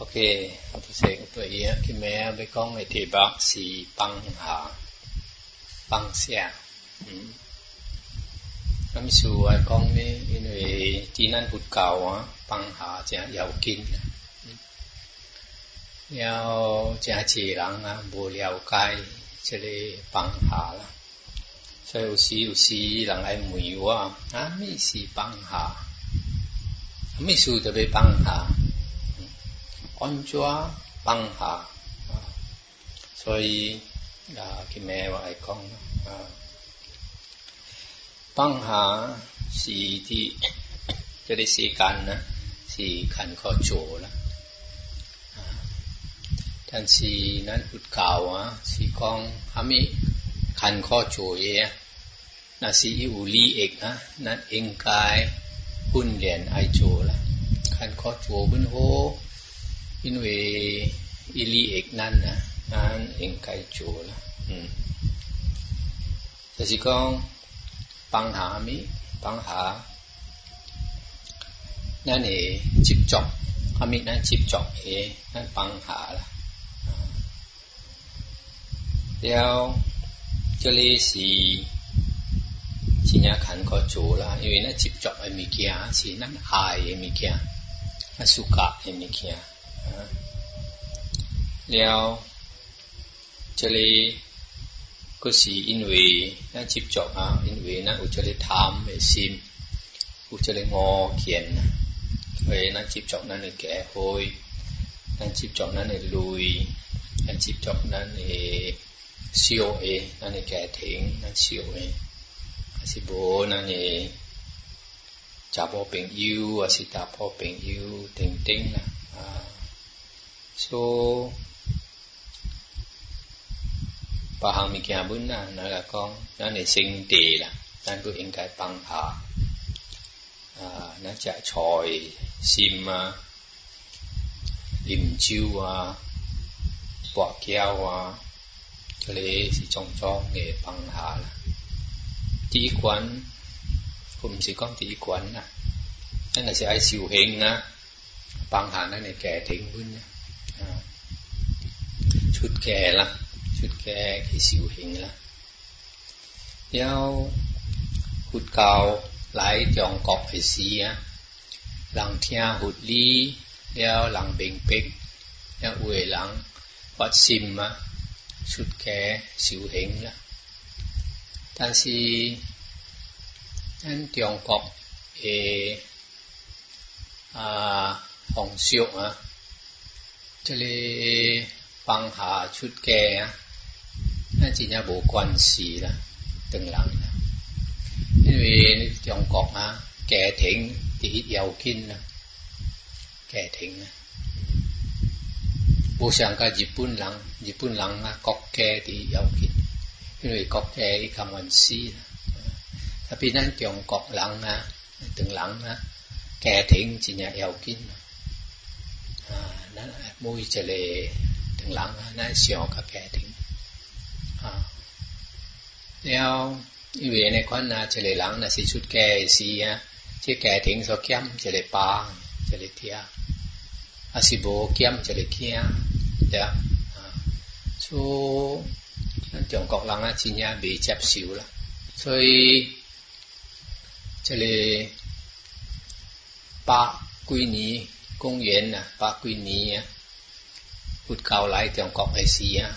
Okay, how to say to ye ki me be kong e si pang ha. Pang xia. Ừ. Nam su ừ. ai kong ni in we ti nan hut kao á, pang ha cha yau kin. Yao cha chi lang á, bu liao kai che le pang ha la. Sai u si u si lang ai mui wa, á 秘书特别帮他，安卓帮他，所以啊，ค咩話嚟講啊？幫下是啲就啲時間呢，是肯可做啦。但是นั้นพูดกล่าวอ่ะสีกองฮามิขันข้อโจเยนะสีอุลีเอกนะนั่นเองกายพุ่นเหรียญไอโจล่ะขันคอโจับุญโฮอินเวอิลีเอกนั่นนะนั่นเองไกโจล่ะอืมแต่สิกอง ปังหามิปังหา นั่นเองจิบจอกหามินั่นจิบจอกเอนั่นปังหาล่ะเดี๋ยวจะเลสี chỉ nhà khán có chỗ là vì nó chụp chọc em mi kia chỉ nó hài em mi kia nó cả em mi kia liệu chơi nên có gì in vì nó chụp chọc à in vì nó u chơi nên tham về sim u chơi nên ngô kiện về nó chụp chọc nó này kẻ hôi nó chụp chọc nó này lùi nó chụp chọc nó này siêu ê nó này kẻ thiện nó siêu 是无那尼打炮朋友啊，是打炮朋友等等啦啊，所以各行各业们呐，那个讲那你心弟啦，咱不应该帮下啊，那在心啊、饮酒啊、打架啊，这里是种种的帮下了。ตตีีีขขวววัััญญผมสสก้อองนนน่ะะแหลเไ第一关，我们是讲第一关呐、啊，那น是爱修行呐，帮下那你改停分呐，ชุดแก่ละ ชุดแก่ไอ่สิวเหงละแล้วหุดเก่าหลายจองกอกไอเสีย หลังเทียหุดลีแล้วหลังเบ่งเป๊กแล้วอวยหลังวัดซิมมะชุดแก่สิวเหงละ但是咱中國嘅啊風俗啊，即係放下出家啊，咱真正無關係啦，當然啦，因為中國啊家庭第一要緊啦，家庭啊。無相甲日本人，日本人啊，國家第一要緊。Người cọc thể cầm hoàn si Thà bị năng kiều cọc lắng á Từng lắng á Kẻ thịnh chỉ nhà eo kín à, Nó mùi trở lệ Từng lắng á Nó xìo cả kẻ thịnh à. Nếu Như vậy này con là trở lệ lắng là xì chút kẻ xì á Chứ kẻ thịnh so kém trở lệ bà Trở lệ thịa À xì bố kém trở lệ kia Dạ Chú 中国人啊，真正未接受啦，所以这里八幾年公元啊，八幾年啊，佛教来中国嘅事啊，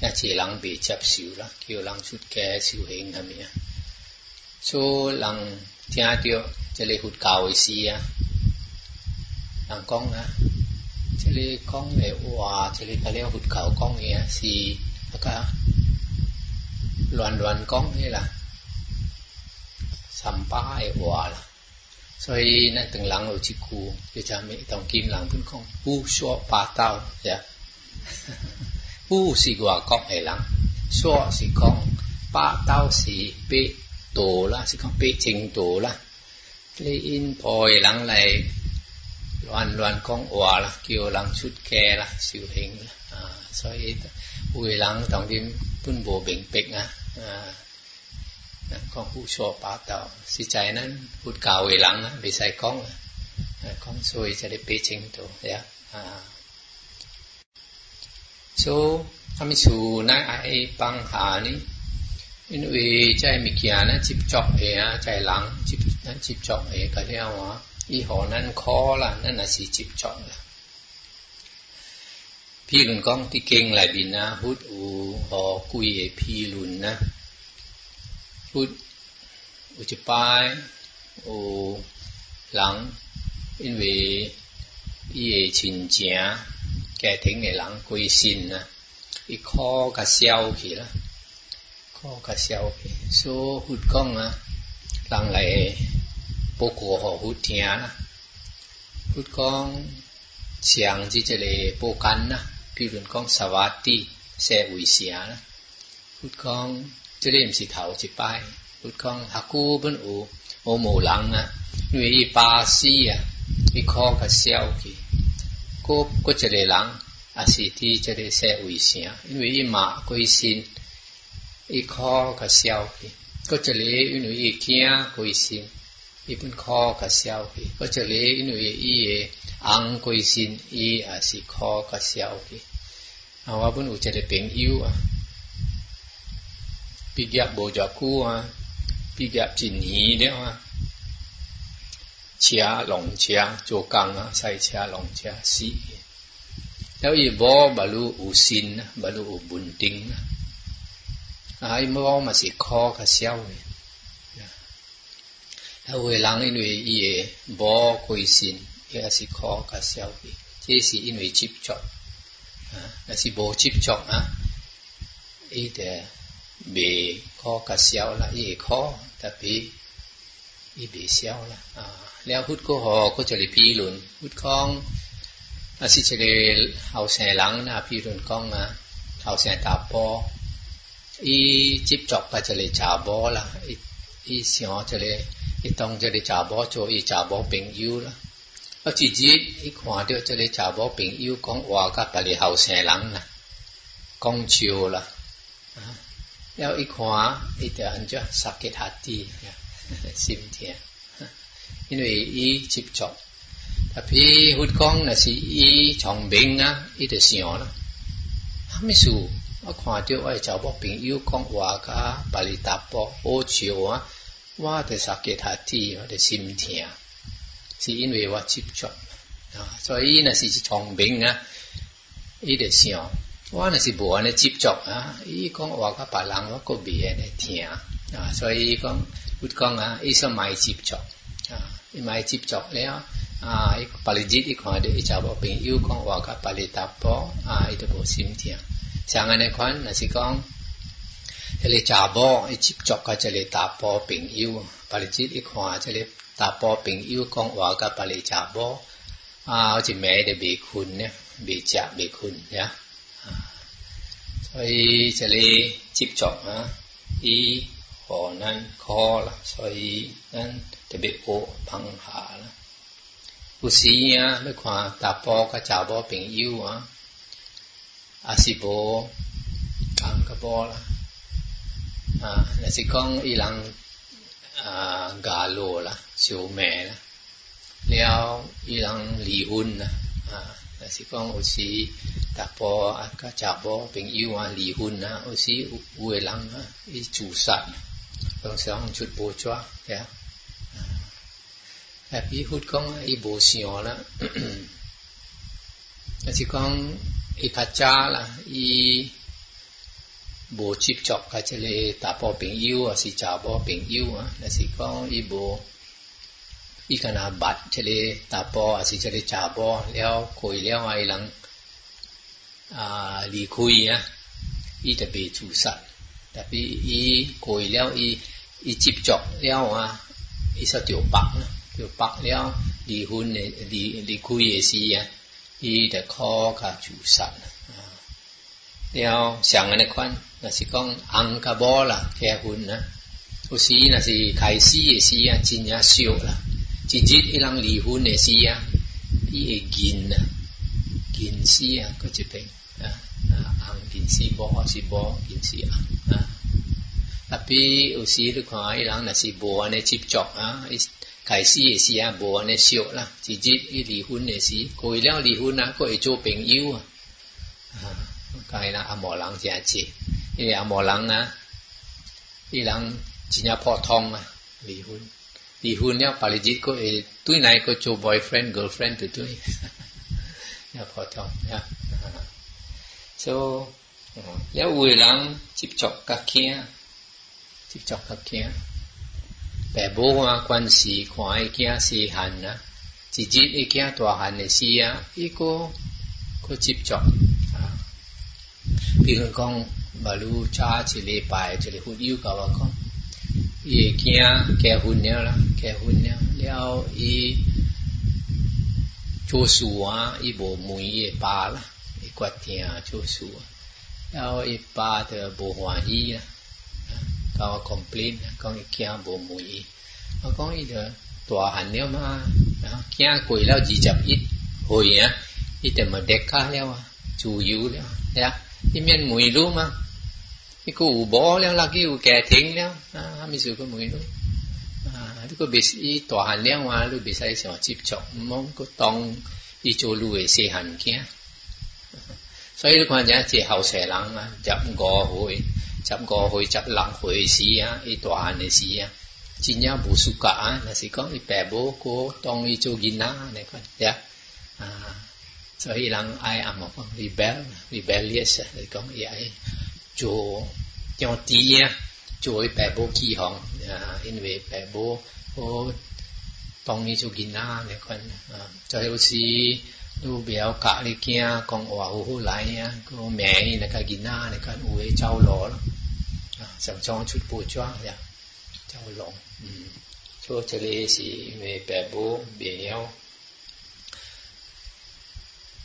真係人未接受啦，叫人出家修行係咪啊？所以人听到这里佛教的事啊，人講啊，这里講的話，这里佢哋佛教講嘅是。แล้วก็乱乱讲นี่ล่ะสัมป้ายวัวล่ะ所以那等人有一句，就叫咩？当今人本讲胡说八道，是啊。胡是外国的人，说是讲八道是被多啦，是讲被争夺啦。你因外人嚟ลวนลวนของอวาล่ะเกี่ยวหลังชุดแก่ล่ะสิวเฮงอ่าซอยอุยหลังตองดินพุ่นโบเบ่งเป็กนะอ่าของผู้ชอบปาเต่าสิใจนั้นพูดเก่าเหลังนะไปใส่กล้องก้องซวยจะได้ปีชิงตัวเดี่ยอ่าโซทำให้สูนั่งไอ้ปังหานี่อินวีใจมีเกียร์นะจิบจอกเอะใจหลังจิบจิบจอกเอะก็เรียกว่ายี่ห้อนั้นคอละนั่นน่ะสีจิบช่องละพี่ลุนก้องที่เก่งหลายบินนะฮุดอูหอกุยเอพีลุนนะฮุดอุจปายโอหลังอินเวอีเอชินเจียแกถึงในหลังกุยสินนะอีคอกระเซียวขี่ละคอกระเซียวขี่โซหุดก้องนะหลังไหล波国吼好听啦，不讲像即一个波干啦，比如讲萨瓦蒂、社会城啦，不讲即个毋是头一摆，不讲下久本有我无人啊，因为伊巴西啊，伊靠较少去，嗰嗰一个人也是伫即个社会城，因为伊嘛归心，伊靠较少去，嗰一个因为伊惊归心。อีพุนคอกระเซียวไปก็จะเลี้ยงหนุเอีเออังกุยสินอีอาศิคอกระเซียวไปเอาว่าพุนอุจจะเป็นอิวอ่ะปีกยบโบจักกูอ่ะปีกยบจินหีเนี่ยอ่ะเชียหลงเชียโจกังอ่ะใส่เชียหลงเชียสิแล้วอีบอบาลูอุสินบาลูอุบุนติงอ่ะไอ้เมื่อวานมาสิคอกัสยาวกีนีัง为人因为伊诶อ归信，伊也是苦甲消费，这是因为เ着啊，若是无อ着啊，伊得袂苦甲消啦，伊会苦，特别伊袂消啦啊。了พุทธก็หอก็จะเลยพีหลุนพุทธก้องอาศิจะเลเอาแสหลังนะพี่ลุนก้องนะเอาแสตาปออีจิบจอกก็จะเลยจ่าบอละอีอีเสียงเลอีต้องจะได้จับบ่อโจอีจับบ่อเป่งยูละเอาจีจีอีขวานเดียวจะได้จับบ่อเป็นยูของว่ากับไปเหล่าเสียหลังนะกองจิวละแล้วอีขวาอีเดียวอันจะสักเกตฮัตตีนสิมเทียอินวีอีจิบจบถ้าพี่หุดกองน่ะสิอีจองเบงนะอีเดียวเสียงนะไม่สู้我看到爱查某朋友讲话甲别你打波，好笑啊！我得啥给他听，我得心疼，是因为我接触啊。所以那是是聪明啊，伊得想，我那是无安尼接触啊。伊讲话甲别人，我个别尼听啊。所以讲，我讲啊，伊说没接触啊，伊没接触了啊。把你日伊看到伊查某朋友讲话甲别日打波啊，伊得无心听。จางน안에관나시강จะเลยจ่าบอไอจิบจอกก็จะเลยตาปอปิงอิวปาลิจิตอีขวาจะเลยตาปอปิงอิวกองอวากับปาลิจ่าบออ้าวจิแม่เดบีคุณเนี่ยบีจ่าบีคุณเนี่ยไอจะเลยจิบจอกนะอีขอนั้นคอละซอยนั้นจะเบโอพังหาละอุศีเนี่ยไม่ขวาตาปอก็จ่าบอปิงอิวอ่ะ asibo kang kabola à, là si con ilang à, gà lô là siêu mẹ là leo ilang lì hun là à, là si con ô si ta po a ca cha po bình yêu à lì hun là ô si uê lăng là ý chủ sạch bằng sáng chút bố choa yeah. แบบพี่พูดก้องอีโบเสียวแล้วแต่สิก้อง伊吵架啦，伊无接触，个之类打炮朋友啊，是吵炮朋友啊，那是讲伊无伊个拿白之类打炮啊，是之类吵炮了，过了了，阿人啊离婚啊，伊就被自杀。特别伊过了伊伊接触了啊，伊就掉白了，掉白了离婚呢离离婚也是呀。伊著靠甲住杀。啊！了上安尼款，若是讲硬噶波啦，结婚啦，有时若是开始诶时啊，真正少啦，一日一人离婚诶时啊，伊会紧啊，紧死啊，个一边啊，硬紧死波是波紧死啊！啊，比有时你看啊，人若是无安尼执着啊，伊。开始诶时啊，无安尼俗啦，直接伊离婚诶时，过了离婚啊，佫会做朋友啊。啊，伊啦啊无人真济，伊个啊无人啊，伊人真正普通啊，离婚，离婚了，别日佫会对内佫做 boyfriend girlfriend 对对，也普通呀。所以，了有诶人接触较轻，接触较轻。爸母话，关系看伊囝细汉啊，一日伊囝大汉的事啊，伊个佫接续啊。比如讲，马路家一礼拜，个朋友甲我讲伊囝结婚了啦，结婚了，了伊做事啊，伊无满意诶爸啦，伊决定做事，啊，了伊爸就无欢喜啦。kawa complain con kia bồ mùi nó có đi được tòa hẳn nếu mà kia quỷ lao gì chập ít hồi ý ít mà đẹp ca leo chủ yếu leo đấy ít miên mùi luôn mà ý cụ bó leo là cái kẻ thính leo à mình sử cái mùi luôn à cái bị ít tòa hẳn leo mà luôn bị sai sửa chip chọc mong có tông ý chỗ lùi xe hẳn kia hồi 十五岁、十六岁时啊，伊大汉诶时啊，真正无暑假啊，若是讲伊爸母哥当伊做囡仔安尼款，对啊，啊，所以人爱阿莫讲 rebel rebellious 嚟讲伊爱做調啲啊，做伊爸母起行啊，因為爸母好當伊做囡仔安尼款啊，就好似。都不要教你囝讲话好好来呀，讲名那个囡仔那个有诶走路咯，啊，上装出步装呀，走路，嗯，所以这里是因为白布变了，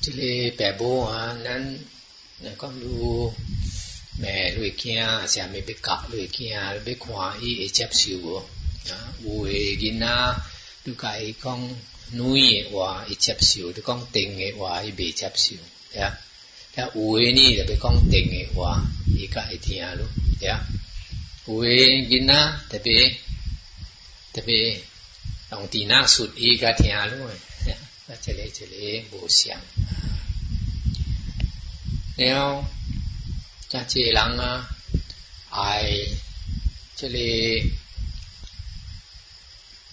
这里白布啊，咱那个如咩类囝，啥物要教类囝，要看伊会接受哦，啊，有诶囡仔，你甲伊讲。女的话，伊接受；你讲定的话，伊未接受。吓，那有诶呢？特别讲定的话，伊家会听咯。啊。有诶人仔特别特别用地呐，说，伊会听咯。啊，这里这里无相。了，咱这人啊，哎，这里。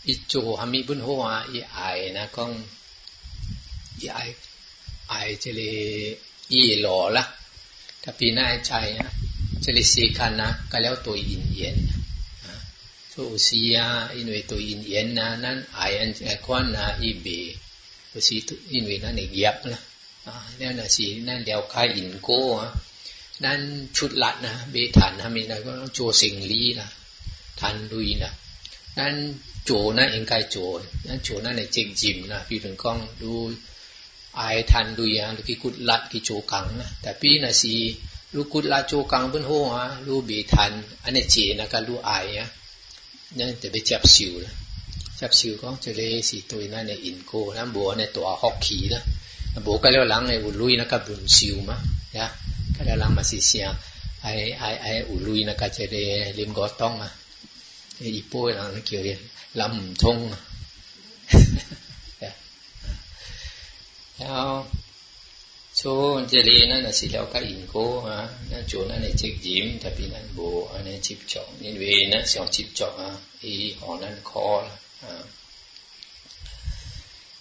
อิจูฮามีบุญหัวอีไอนะก้องอีไอไอเจลีอีหล่อละถ้าปีน้าใจนะเจลีสีคันนะ ก็แล้วตัวอินเย็นตัวสียาอินเวตัวอินเย็นนะนั่นไออันแอควานะอีบีตัวสีอินเวนั่นเอกียบนะเนี่ยนะสีนั่นเดียวคายอินโก้นั่นชุดละนะเบธานฮามีนะก็จสิงลีนะทันดุยนะ咱做那应该做，咱做那来精进啦。比如讲，如爱贪如呀，如去骨力去做工啦。tapi 那是如骨力做工本好啊，如未贪，安尼济那个如爱呀，咱特别接受啦。接受讲，这个是对咱的因果，咱无安尼大福气啦。无个了人会有镭那个本受嘛，呀，个了人嘛是啥？爱爱爱有镭那个这个林果东啊。ไออีปุ้ยเราเกี่ยวเรียนลำทงแล้วชูเจรีนั่นสิแล้วก็อินโกฮะนั่นชูนั่นในชิกยิ้มแต่พี่นั่นโบอันนี้ชิบจอกนี่เวนั่นสองชิบจอกอ่ะอีหอนั่นคอละ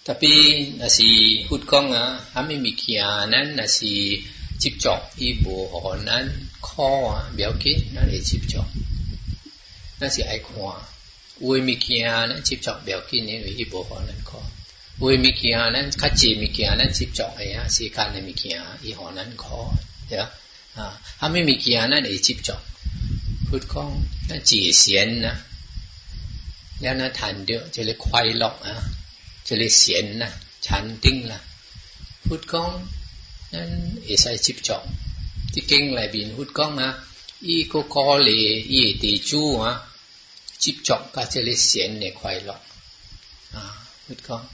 แต่พี่นั่นสิพูดกล้องอ่ะฮะไม่มีขียนั่นนั่นสิชิบจอก อีโบหอนั่นคอเบลกินนั่นในชิบจอกั่นสิไอ้ขวานอุ้ยมีเกียนั่นชิบจอกเบลกินนี่วิบอกนั่นก่อ้วยมีเกียนั่นขจีมีเกียนั่นชิบจอกไอ้ะสีการนั่นมีเกียอีหอนั่นก็เดี๋ยวอถ้าไม่มีเกียนั่นไอ้ชิบจอกพูดก้องนั่นจีเสียนนะแล้วนั่นทานเดียวจะเลยควายหลอกอ่ะจะเลยเสียนนะฉันติ้งล่ะพูดก้อง นั่นไอ้ใส่ชิบจอกที่เก่งไรบินพูดก้องนะ อีโกคอเลอีตีจู้อ่ะ chip chọc cả sẽ lấy xiên để khoai lọc à hút con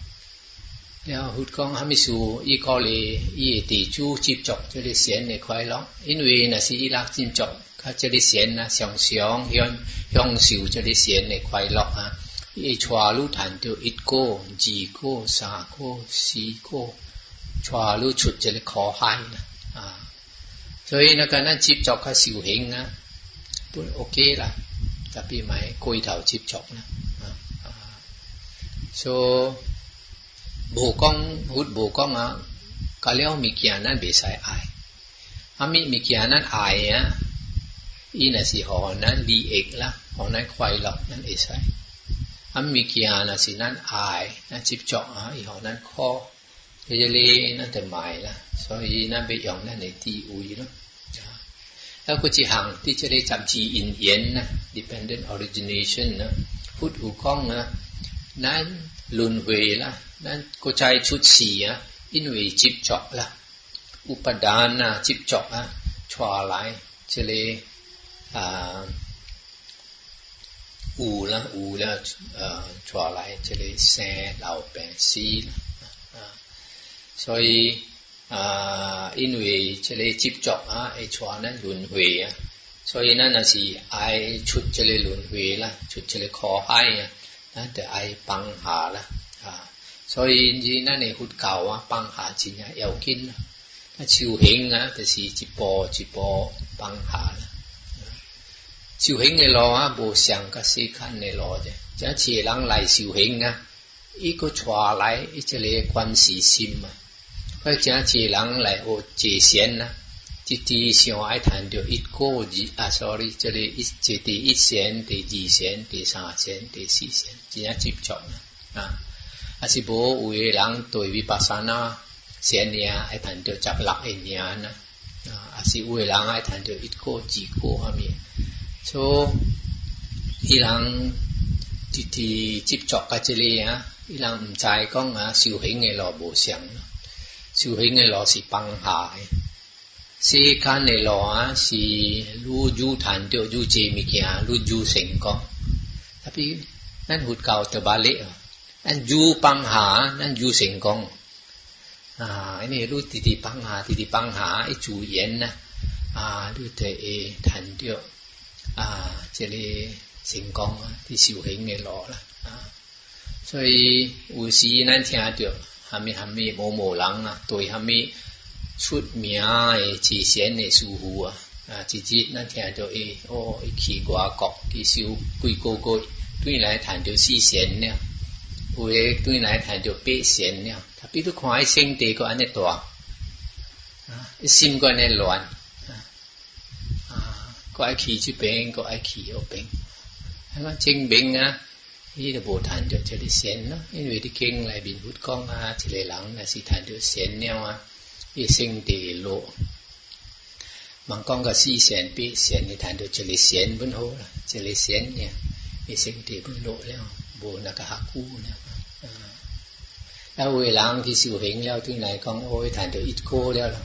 nếu hút con hami su y có lì y tỷ chu chip chọc cho lấy xiên để khoai lọc 因为那是伊拉 chip chọc cả sẽ lấy xiên là xiong xiong hiong hiong siu cho lấy xiên để khoai lọc à y chua lu thản tiêu ít cô gì cô xả cô xí cô chua lu chụt cho lấy khó hay à 所以那个那 chip chọc cả siu hình à 都 OK 啦。จะปีใหม่คุยเถาชิบจกนะโชบูกองฮุดบูกองอ่ะ ก็เลี้ยวมีเกียนั้นเบสายไออามีมีเกียนั้นไออ่ะอีน่ะสิหอนั้นดีเอกละหอนั้นควายหลอกนั้นเอสายอามิเกียนั้นสินั้นไอนั้นชิบชบอ่ะอีหอนั้นคอเจเจลนั่นแต่ใหม่ยละโซยีนั้นเบยองนั้นในตีอุยเนาะแล้วก็จีหังที่จะได้จำจีอินเย็นนะ dependent origination นะพูดหูข้องนะนั้นลุนเวละ นั้นก็ใจชุดสีอะอินเวจิบจอกละอุปดานนะจิบจอกอะชวาไหลจะเลอ่าอูละอูละชวาไหลเะเลแซ่เหล่าแปซีละ所以啊，因为这类执着啊，会错呢轮回啊，所以呢那是爱出这类轮回啦，出这类苦海啊，那就爱放下啦啊。所以你那念佛教啊，放下真呀要紧啊。修行啊，就是一步一步放下啦。修行的路啊，无上跟世间那路着，咱切人来修行啊，一个错来，这类观世心嘛。而且是人来学解贤呐，一直想爱谈着一个二啊，sorry，这里一这第一贤、第二贤、第三贤、第四贤，真正接触呐啊。啊是无有诶人对比巴山呐，贤呢爱谈着十六诶名呐啊，啊是有诶人爱谈着一个二个方面，所以人一直接触到这里啊，伊人毋知讲啊修行诶路无相咯。สูหิงเงลอสิปังหายสิขันเนลอสิรู้ยูทันเดียวยูจีมิกยารู้ยูเสิงก็ทัพีนั่นหุดเก่าจะบาเละนั่นยูปังหานั่นยูเสงกองอ่าอันนี้รู้ติดติปังหาติดติปังหาไอ้จูเย็นนะ อ่าดูเตเทันเดียวอ่าเจลีสิงกองที่ชูหิงเงลอละ อ่าสวยอุซนั่นทีย hami hami mô mô lăng à tôi hami chút mía chỉ xén để su hù à à chỉ chỉ nó theo cho ý ô ý khí quá cọc cái siêu quy cô cô tuy lại thành cho si xén nè ôi tuy lại thành cho bê xén nè thà biết được khoái sinh tế có anh ấy tỏa sim à, có anh ấy loạn à, à, có ai khí chứ bệnh có ai khí ở bệnh hay là chênh bệnh á 伊就无趁着即个仙咯，因为伫经内面佛讲啊，一个人若是趁着仙了啊，伊性地落。茫讲个四仙八仙，你趁着一个仙本好啦，一个仙呢，伊性地本落了，无那个下苦了。啊，有位人去修行了，对来讲，我趁着一个了啦。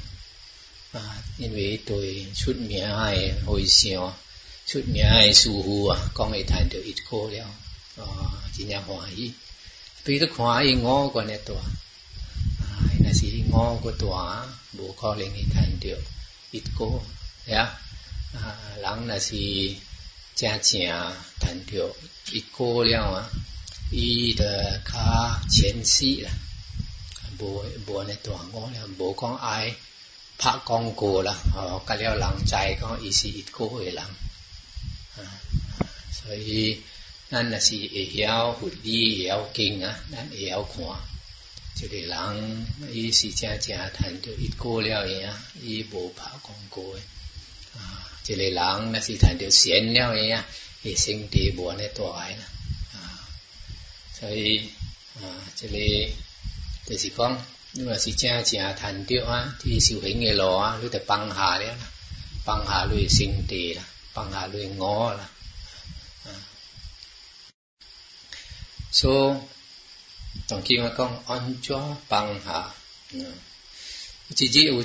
啊，因为对出名诶和尚、出名诶师傅啊，讲会趁着一个了。哦，真难看伊，对得看伊我个那段，啊，那是我个段，无可能弹掉一个呀。啊，人那是真正弹掉一个了啊，伊的卡前期啦，无无那段我了，无讲爱拍广告啦，哦，了人在讲，也是一个人，啊，所以。咱若是会晓佛理，会晓经啊，咱会晓看。一个人伊是真正谈着伊过了呀，伊无拍广告诶。啊，一个人若是谈着闲了呀，伊心地无安尼大爱啦。啊，所以啊，这个就是讲，你若是真正谈着啊，伫修行诶路啊，你得放下了，放下你心地啦，放下你我啦。So, Tongki nga kong anjo pang ha. Chỉ chỉ u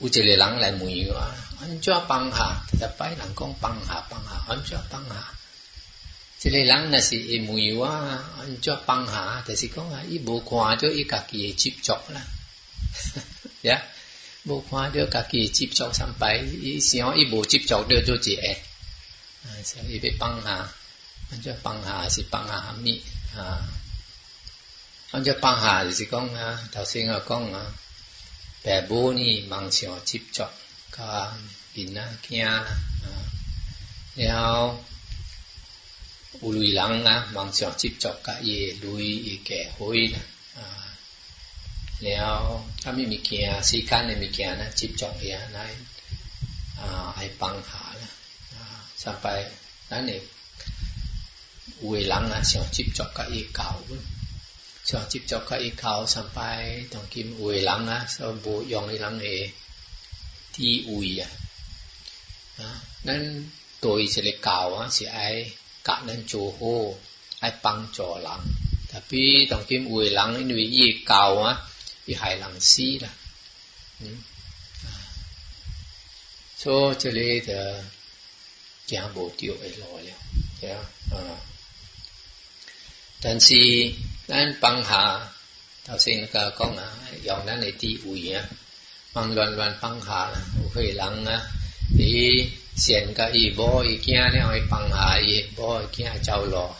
u chỉ lệ lắng lại mùi quá. Anjo pang ha, ta phải lắng kong pang ha pang ha anjo pang ha. Chỉ lệ lắng là si mùi quá anjo pang ha, ta si kong ha i bộ khoa cho i cả kia chip chọc là. Yeah. 无看到家己接触三摆，伊想伊无接触到做一下，啊，所以要放下。มันจะปังหาสิปังหามิอ่ามันจะปังหาสิก้องนะทศเสงก้องนะแบบบนี่มังเสียวชิบจอกก็กินนะแค่แล้วอุลุยลังนะมังเสียวชิบจอกก็เย่ลุยแก่หุยนะอ่าแล้วถ้าไม่มีเกียร์สีขันไม่มีเกียรนะชิบจอกเฮียนาอ่าไอปังหาละอ่าสัไปนั่นเองวลังอ่ะเสียงจิบจอกกะอีเก่าเสียจิบจอกกะอีเก่าสัมไปต้องกินอวยลังอ่ะสมบูยองในลังเอที่อุยอ่ะนั่นตัวอิสเลเก่าอ่ะสีไอกะนั่นโจโฮไอปังจอหลังแต่พี่ต้องกินอวยลังในวิญญาเก่าอ่ะวิหายลังซีล่ะโซชเจลีเดอแกบอกเดียวไอ้รอแล้วเดี๋อ่า但是咱放下头先个讲啊，用咱的智慧啊，茫乱乱放下啦，有些人啊，伊善甲伊无伊惊了，伊放下伊无伊惊走路，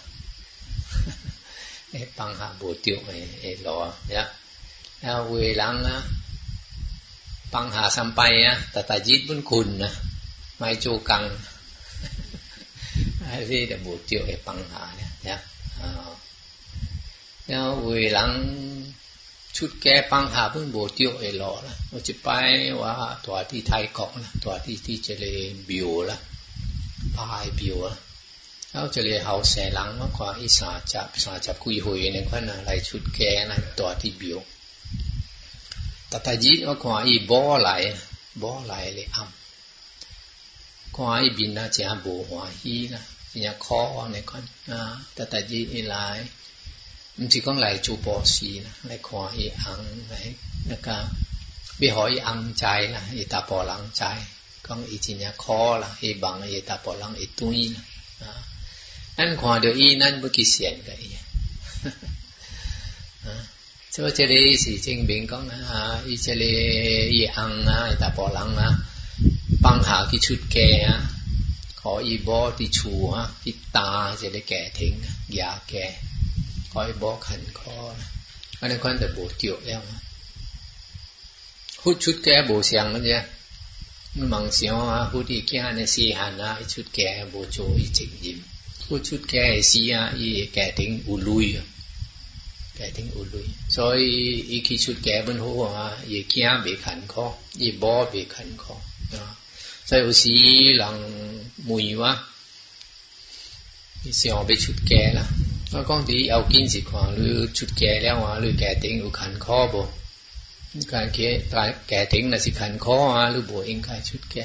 伊放下无着诶诶路啊，呀，啊有诶人啊，放下三拜啊，但但日本困啊，卖做工，啊，你就无着会放下咧，呀。ลวเังชุก้ปั家หาเพิ่งโบเตียอเอลอละว่าจะไปว่าตัวที่ไทยเกาะนะตัวที่ที่เจเลบิวละพายบิวละเขาเจเลเขาแสหลังมากกว่าอิสาจับสาจับคุยหุยในขั้นอะไรชุดแกนะตัวที่บิวตาตาจิมากกว่าอีบอไหลบอไหลเลยอ่ำกว่าอีบินนะเจ้าโบหัวฮีนะเนี่ยคอในี่้นตาตาจิอีไหล chỉ có lại chủ bỏ xì lại khó y ăn lại là cả bị hỏi ăn trái là y ta bỏ lắng trái con y chỉ nhà khó là y bằng y ta bỏ lắng y tui là ăn khó được y nên bất kỳ xiển cái y cho chơi đi chỉ chính bình con à y chơi đi y ăn à y ta bỏ lắng à bằng hạ cái chút kè à ขออีบอที่ชูฮะพิตาจะได้แก่ทิ้งอย่าแก่คอยบอกหันคออันนี้คนแต่โบเจียวแล้วหุดชุดแก่บเสียงมันจะมันมังเสียงหุ้ดี่แก่ในสีหันนะชุดแก่บโจอีจิงยิมหุดชุดแก่เสียอีแก่ถึงอุลุย แก่ถึงอุลุยซอยอีกชุดแก่บนหัวอีแก่บีขันคออีบอบีขันคอใช่อุศีหลังมุยวะเสียงไปชุดแก่ละเรากองดีเอากินสิขวางหรือชุดแก่แล้ววะหรือแก่ติงอุขันข้อบ่การเกะแก่ติงน่ะสิขันข้อหรือบ่เองการชุดแก่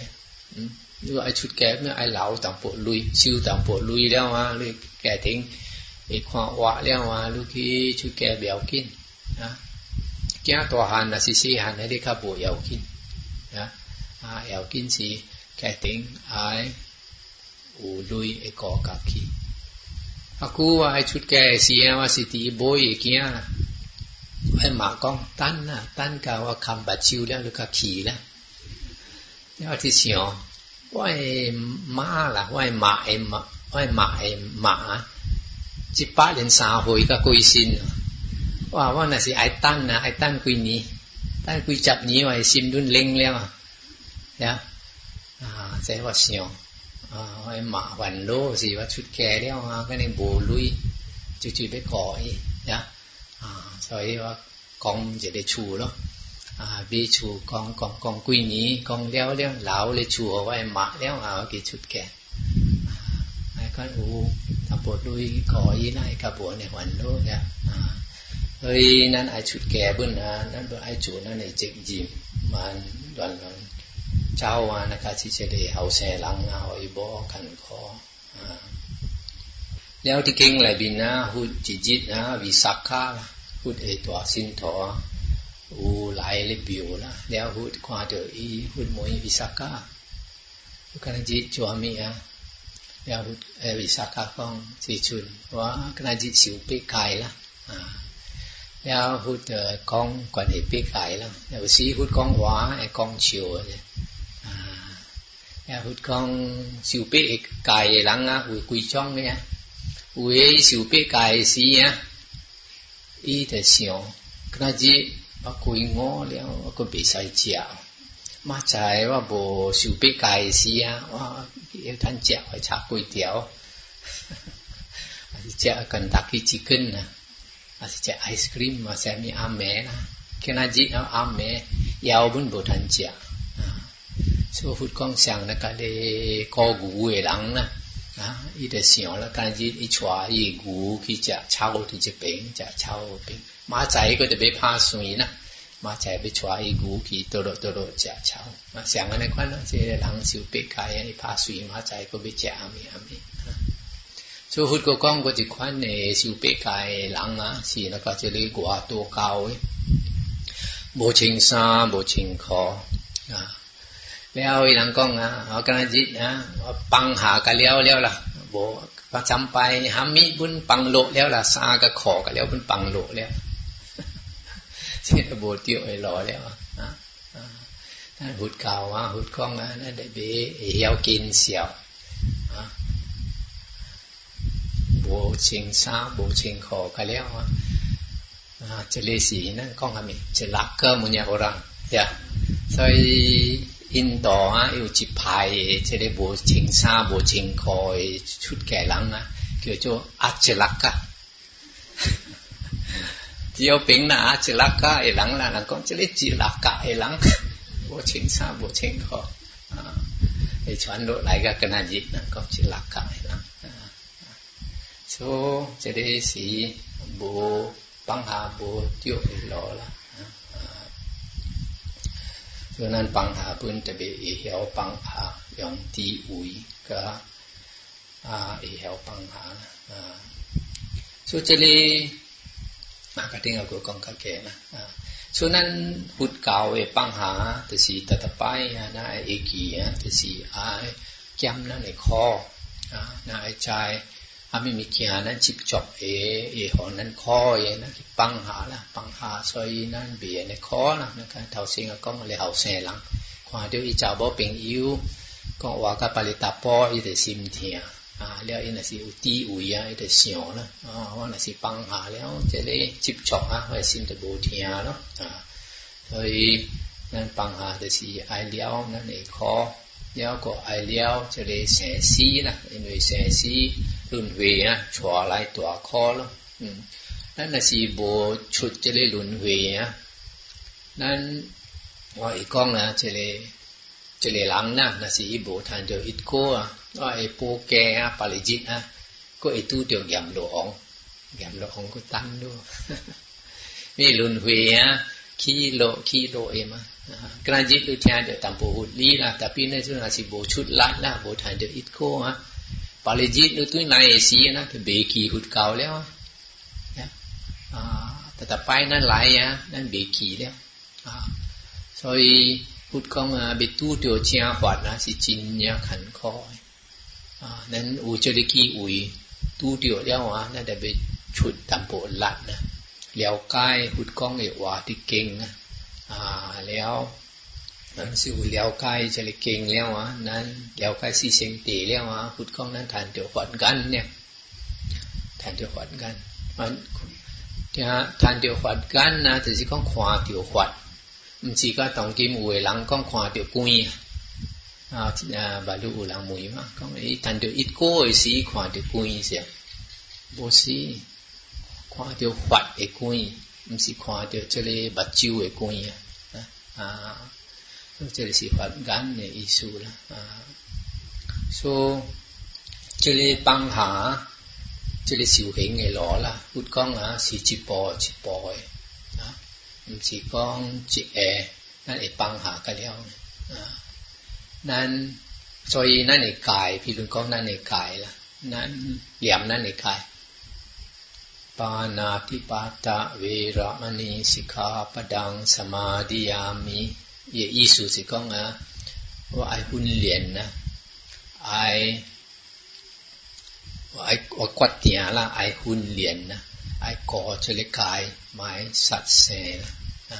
หรือไอชุดแก่เมื่อไอเหลาต่างปวดลุยชิวต่างปวดลุยแล้ววะหรือแก่ติงไอความวะแล้ววะหรือที่ชุดแก่เบียวกินนะแก่ตัวหันน่ะสิสีหันให้ได้ข้าบ่เอากินนะอาเอากินสิแก่ติงไออูลุยไอกอกาคีအခုကအချွတ်ကဲစီก่ဝตัတီဘะုးရကင်းအဲ့မှာကောว်း้อ်းနာတန်းကဝခံပါချူလဲလူကခီလဲวဲ့အတ่စီယံဝိုင်မာလာဝอုင်မာအမဝိုင်မหมาจิปะเลนสาหอยก็กุยซินว่าว่าน่ะสิไอ้ตั้นนะไอ้ตั้นกุยนี้ตั้นกุยจับนี้ไว้ซิมดุนเล็งแล้วเนี่ยอ่าเสียว่าเสียง Ờ, em mở hoàn lô gì và chút kè đeo à, cái này bù lui chú chú bé cỏ ấy nhá rồi ờ, ờ, con chỉ để chủ đó à, vì con con con quy nhí con đeo đeo lão lấy chủ và em đeo à cái chút kè ai con u thằng bột lui cỏ ý cả bộ này hoàn lô nhá ơi nên ai chút kè bên là nên ai chủ nên này chỉnh gì mà đoàn đoàn จ้าาวนะะคที่จะได้เอาแสล ස ේ ලංආව ඉ บෝ ක න ් ක อแล้วที่เก่งหลายบินนะหุดจิจิตนะวิสักข้าหุดเอตัวสินทอ อูหลายเลยบิวละแล้วหุดควาเดออีหุดมวยวิสักข้าุกนจิตจวามีอะแล้วหุดเอวิสักข้าของสีชุนว่ากนจิตสิวเปีกายละอ่าแล้วหุดเออกองก่อนเอปีกายละแล้วสีหุดกองหวาไอกองเฉียวเนี่ย ya hut kong siu pe kai lang a hui kui chong ya hui siu pe kai si ya i de xiao kana ji ba kui ngo le ko pe sai mà ma chai wa bo siu pe kai si ya wa ye tan jia wa cha kui tiao a si jia kan ta ki chicken na a si jia ice cream ma sa mi a me na kana ji a me yao bun bo tan jia 所以讲像那个哩过午的人呐，啊，伊就想了，但是伊坐伊午去吃炒的这边，吃炒饼。马仔个就别怕水呐，马仔要坐伊午去哆啰哆啰吃炒。上个那款咯，这人州别界人伊怕水，马仔个别吃阿咪阿咪。所以佛讲过一款呢，就别界人啊，是那个这里外多高诶，无穿衫，无穿裤啊。แล้วอีหลังกล้องนะเอากระจิตนะปังหากะเลี้ยวแล้วล่ะโบประจำไปหามิบุญปังโลแล้วล่ะ ซากะขอกะเลี้ยวบุญปังโลแล้วเสียโบเตียวไอ้หล่อแล้วนะหุดเก่าว่าหุดกล้องนะนั่นได้เบเหี่ยวกินเสี่ยวโบเชิงซาโบเชิงขอกะเลี้ยวจะเลสีนั่นกล้องอะมิจะลักเกอร์มุญยาโอรังเดี๋ยวส่印度啊有一派即个无穿衫无穿裤诶出家人啊，叫做阿吉拉噶。只有边啦阿吉拉噶诶人啦，人讲即个吉拉噶诶人无穿衫无穿裤啊，会传落来个跟阿热人讲吉拉噶诶人。所以即个是无放下无着诶路啦。เพราะนั้นปังหาพื้นจะเอเหวปังหาอย่างที่อุ้ยก็เอเหวปังหาสุจริตมากระดิ่งกับกองกระเกะนะฉะนั้นพุดเก่าเอปังหาตัสีตตะไปนะเอกีตัสีไอแก้มนั่นในคอนะไอใจ아미미키하는직접 에, 이호는거에는방하 라, 방 하, 서이는비에는거 라, 그러니까다우싱가꽁을하우세 랑, 과도이자보빙 유, 꽁와가빨리따보이데심티 야, 아, 려이는시우띠우야이데시오 라, 아, 와는시방 하, 려제레직접 아, 왜심데보티 야, 로, 아, 서 이, 난방 하, 데 시, 아이 려, 난이 거, แล้วก็ไอเลี้ยวจะเลยแสนซีนะอินเวแสนซีรุ่นเวียชัวไลาตัวคอแล้วนั่นน่ะสีโบชุดจะเลยรุ่นเวียนั้นว่าอีกกองนะจะเลย จะเลยหลังนะน่ะสีโบทานเดียวอิดโก้ะว่าไอ้โปแกะปาลิจิตนะก็ไอ้ตู้เดียวยำหลวงยำหลวงก็ตั้งด้วยนี่ลุ่นเวียขี้โลขี้โลเอมะกระจิตรือแทนเดียวตั้งโบหุ่นลีนะแต่ปีนี้ชุดน่ะสีโบชุดลัดนะโบทานเดียวอิดโค่ะป પ ાิે જ ી તું ના એસી ન เ તે ีે ક ી હ ก ટ ક ા વ લેવા แต่แต่อไปนั่นหลายนะนั่นเบกีแล้ว所以พุทธก็มาเบตู้เดียวเชียหวัดนะสิจินยาขันคอยนั้นอูเจริกีอุยตู้เดียวแล้ยวอ่ะนั่นแต่ไปฉุดตำโปลัดนะแล้วใกล้พุทธก้องเอวาที่เก่งนะแล้วมันสิวเลี้ยวไก่เฉลี่ยก่งแล้วอ่ะนั้นเลี้ยวไก่สี่เซนตีแล้วอ่ะพุทธของนั้นทานเดียวขอดกันเนี่ยทานเดียวขอดกันมันเนี่ยฐานเดียวขอดกันนะแต่สิข้องขวาเดียวขอดมันสิก็ต้องกินอุ้ยหลังข้องขวาเดียวกุ้ยอ่าที่น่าบาลูหลังมวยมากก็ไอ้ฐานเดียวอิดโก้สีขวาเดียวกุ้ยเสียบ่สิขวาเดียวขอดเอ้กุ้ยมันสิขวาเดียวเจลิ่บัดจิ้วไอกุ้ยอ่า这里是法感的意思了啊。所以这里帮下，帮下就是帮助，帮助是帮助，帮助是帮助，帮助是帮助。所以这里帮下，帮下就是帮助，帮助是帮助，帮助是帮助。所以这里帮下，帮下就是帮助，帮助是帮助，帮助是帮助。这里小型嘅攞啦，พูด講啊，是接波接波嘅，啊，唔是講接誒，นั่น嚟幫下嘅了，啊，นั่น所以นั่น嚟解，譬如講นั่น嚟解啦，นั่นเหลี่ยมนั่น嚟解。ปานาติปาตะเวรมณีสิกขาปดังสมาดิยามิ về ý sư thì con à và ai huấn luyện nè ai ai quát tiếng là ai huấn luyện nè ai có cho cái mai sát xe nè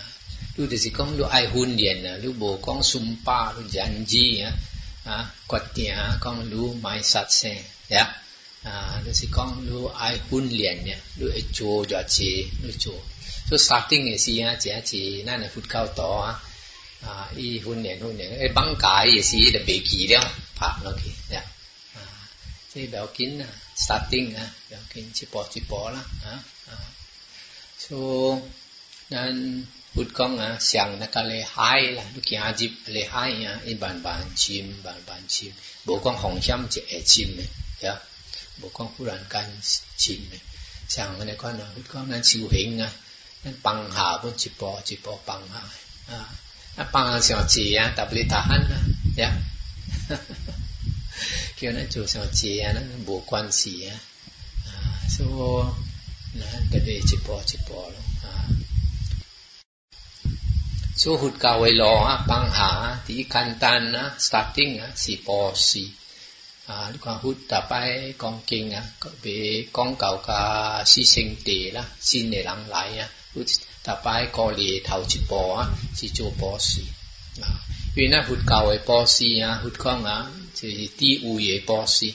lúc thì con lúc ai huấn luyện nè lúc bố con sum pa lúc giảng à quát tiếng con lúc mai sát xe à lúc thì con lúc ai huấn luyện nè lúc ai chỗ cho chị lúc chỗ starting cái gì á chị chị nãy là phút cao to á 啊，伊训练训练，诶，放假伊时就袂记了，拍落去呀。啊，这袂要紧啊，starting 啊，袂要紧，一步一步啦啊啊。So，咱佛讲啊，上那个厉害啦，你行入厉害啊，伊慢慢深，慢慢深，无讲风险就会深的，呀，无讲忽然间深的。像我哋看啊，佛讲咱修行啊，咱放下，一步一步放下啊。apa xiaoqia tak boleh tahan lah ya kira nak cu xiaoqia nak bu guan xi ya so na de be chi po chi po lo so hut ka wai lo ha pang ha ti kan tan na starting ha si po si ลูกความพูดต่อไปกองเก่งอ่ะก็ไปกองเก่ากับซีเซิงเตะละซีในหลังไหลอ่ะ大白高里头一步啊，是做博士啊，因为那佛教的博士啊，佛讲啊，就是地位的博士，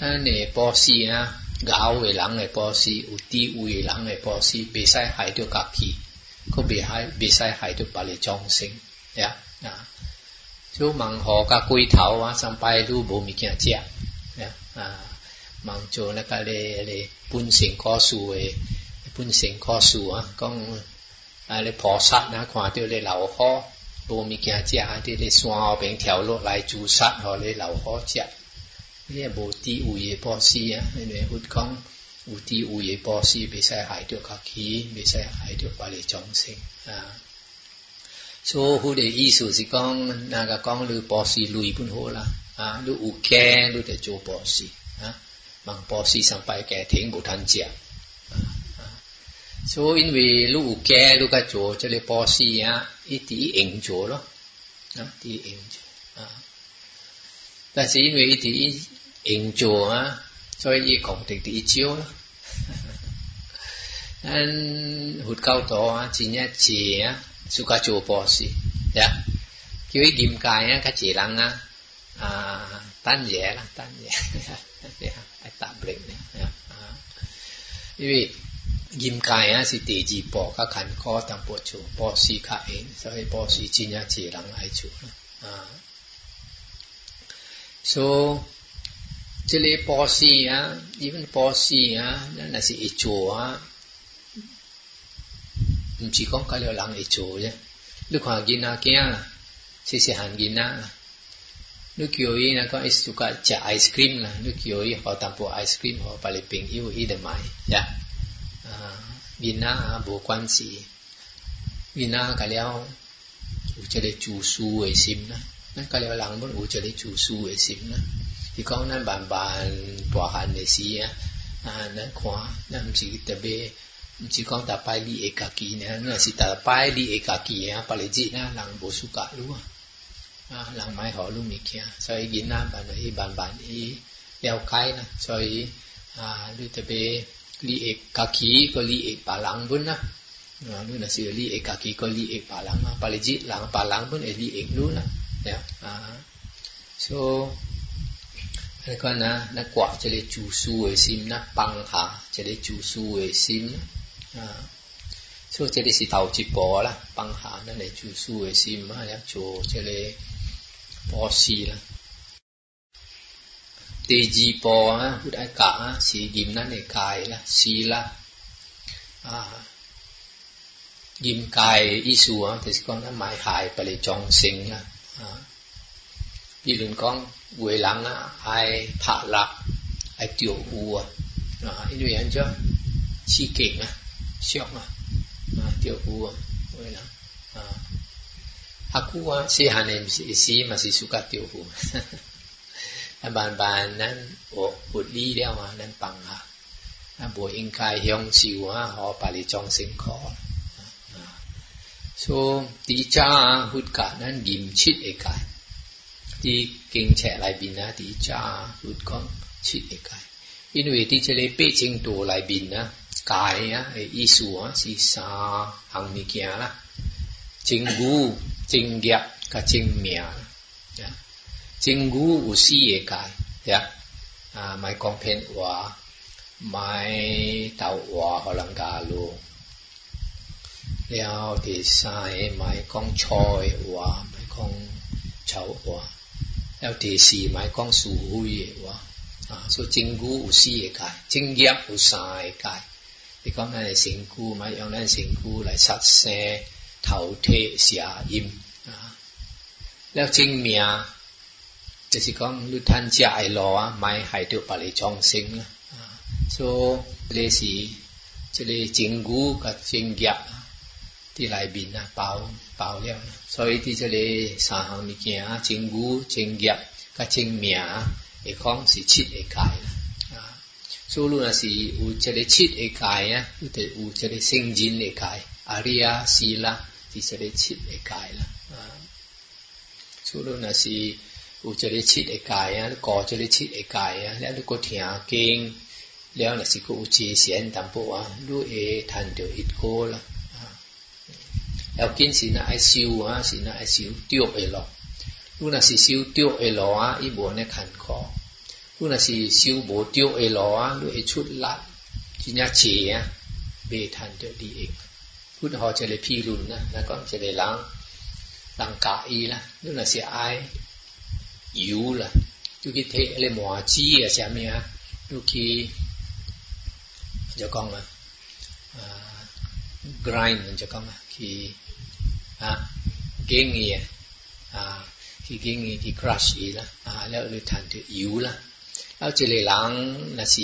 咱的博士啊，咬的人的博士，有地位的人的博士，袂使害到家己，佮袂害袂使害到别个众生呀啊，就盲河甲龟头啊，上摆都无物件食呀啊，盲做那个咧咧本性果树的本性果树啊，讲。อะไรพอสัตนะความที่เลยเหล่าข้อบูมีแก่เจ้าที่เลยสวงเอาเป็นแถวโลกลายจูสัตเขาเลยเหล่าข้อเจ้าเนี่ยบูตีอุยพอซีอ่ะเนี่ยพ่ดของอุตีอุยพอซีไม่ใช่หา่ด้วยขาขี้ไม่ใช่หา่ด้วยบาลีจงเสงอ่าโชว์หูเดียสุสิกองนากกองหรือปอซีลุยพุ่นโหละอ่าดูอุแกนดูแต่โจปอซีอ่ะบางปอซีสัมไปแก่เถงบุทันเจ้า so in vì lu ke lu ka chỗ cho le po si ya ít tí ảnh chỗ đó đó tí ảnh chỗ ta chỉ vì ít tí ảnh chỗ á cho ý cộng thì tí chiếu đó an hụt cao to chỉ nhá chỉ á su ka chỗ po si dạ kiểu ý kim cài á cái chỉ lăng á à tan dễ lắm tan dễ dạ, ai tạm lệnh này dạ, vì ยิมกายสิติจีปอขขันข้อตางปวดชูปอสีขาเองสายปอสีจินยาจีหลังไอชูอ่า so จเลปอสีอ่ะยิ่งปอสีอ่ะนั่นน่ะสิไอชูอ่ะมันชีกองก็เรียกหลังไอชูเนี่ยลูกหางกินนาเกี้่ะสิสิหางกินนาล่ะนกโยยนะก็ไอสุกะจะไอศครีมนะลูกโยยเขาตั้งปวไอศครีมเขาไปเลยเป็นอิวอีเดมัยยะ y 啊，维纳啊，布关寺，维纳噶了，乌就会住苏卫辛呐。那噶了后，乌就会住苏卫辛呐。只讲那般般大汉的事啊，那看那不是特别，不是讲打牌厉害咖几呢？那是打牌厉害咖几啊？本来只那浪保守咖多啊，啊，浪买好多没听。所以维纳般埃般般埃调开呐，所以啊，特别。lý ế cả khí có lý ế bà lăng vốn nu là sự lý ế cả khí có lý ế bà lăng á bà lý dít lăng bà lăng vốn ế nu là yeah. à. so cái con na na quả cho để chủ su ế sim na bằng khả cho để chủ su ế sim à. so cho để sự tàu chỉ bỏ là bằng khả na để chủ su ế sim á chủ cho để bỏ xì là เตจีปอพุทธากะสียิมนั้นในกายละสีละยิมกายอิสัวแต่สิคนนั้นหมายหายไปเลยจองสิงละยี่หลุนก้องเวลังอ่ะไอผ่าลักไอเจียวหัวอ่าอินุยันเจ้าชีเก่งอ่ะเชี่ยวอ่ะเจียวหัวเวลังอ่า Aku si hanem si si masih suka tiuhu. นั่นบานบานนั้นโอ้ปุดดีเดียวนั้นปังฮะนั่นบัวอิงกายเฮียงสิวฮะหอปาริจองสิงคอชมตีจ้าหุดกะนั้นยิ้มชิดเอกายที่เก่งแฉลายบินนะตีจ้าหุดก็ชิดเอกายอินเวที่จเลเป๊จิงตัวลายบินนะกายอะไออิสัวสีสาหังมีเกียนะจิงบูจิงเกียกับจิงเมียนะ金菇有四个干，呀，啊，买光片话，买豆话可能加入，了第三个买讲菜话，买讲草话，了第四买讲社会嘅话，啊，所以金菇有四个干，金叶有三个干，你讲咱嘅成菇，咪用咱成菇嚟杀生、头剃、邪淫啊，了精命。cái gì con lưu than chạy lò mai hải tiêu bà lê trong sinh so lê sĩ cho lê chính gu cả chính giặc thì lại bình là bảo bảo leo so với thì cho lê sa hàng đi kia chính gu chính giặc cả chính mía để không sĩ chít để cải so luôn là sĩ u cho lê chít để cải á u thể u cho lê sinh jin để thì cho lê chít để cải là so là ูจะได้ชิดไอ้กายอ่ะก็จะได้ชิดไอ้กายอ่ะแล้วกูเถียงเก่งแล้วนะสิกูจีเสียนตามพวกอ่ะดูเอทันเดียวอิดโก้ละแล้วกินสิน่ะไอซิวอ่ะสิน่ะไอซิวเตียวไอหลอกดูนะสิซิวเตียวไอหลออ่ะอีบัวเนี่ยขันคอดูนะสิซิวโบเตียวไอหลออ่ะดูไอชุดละจีน่าเฉียเบทันเดียวดีเอง พูดหอเจริพี่รุ่นนะแล้วก็เจริล้างลังกาอีละดูนะสิไอ油啦，就去摕迄个麻子啊，啥物啊，就去就讲啊，啊，grind 就讲啊，去啊，揀伊啊，啊，去揀伊去 crush 伊啦，啊，了就趁着油啦。啊，一个人若是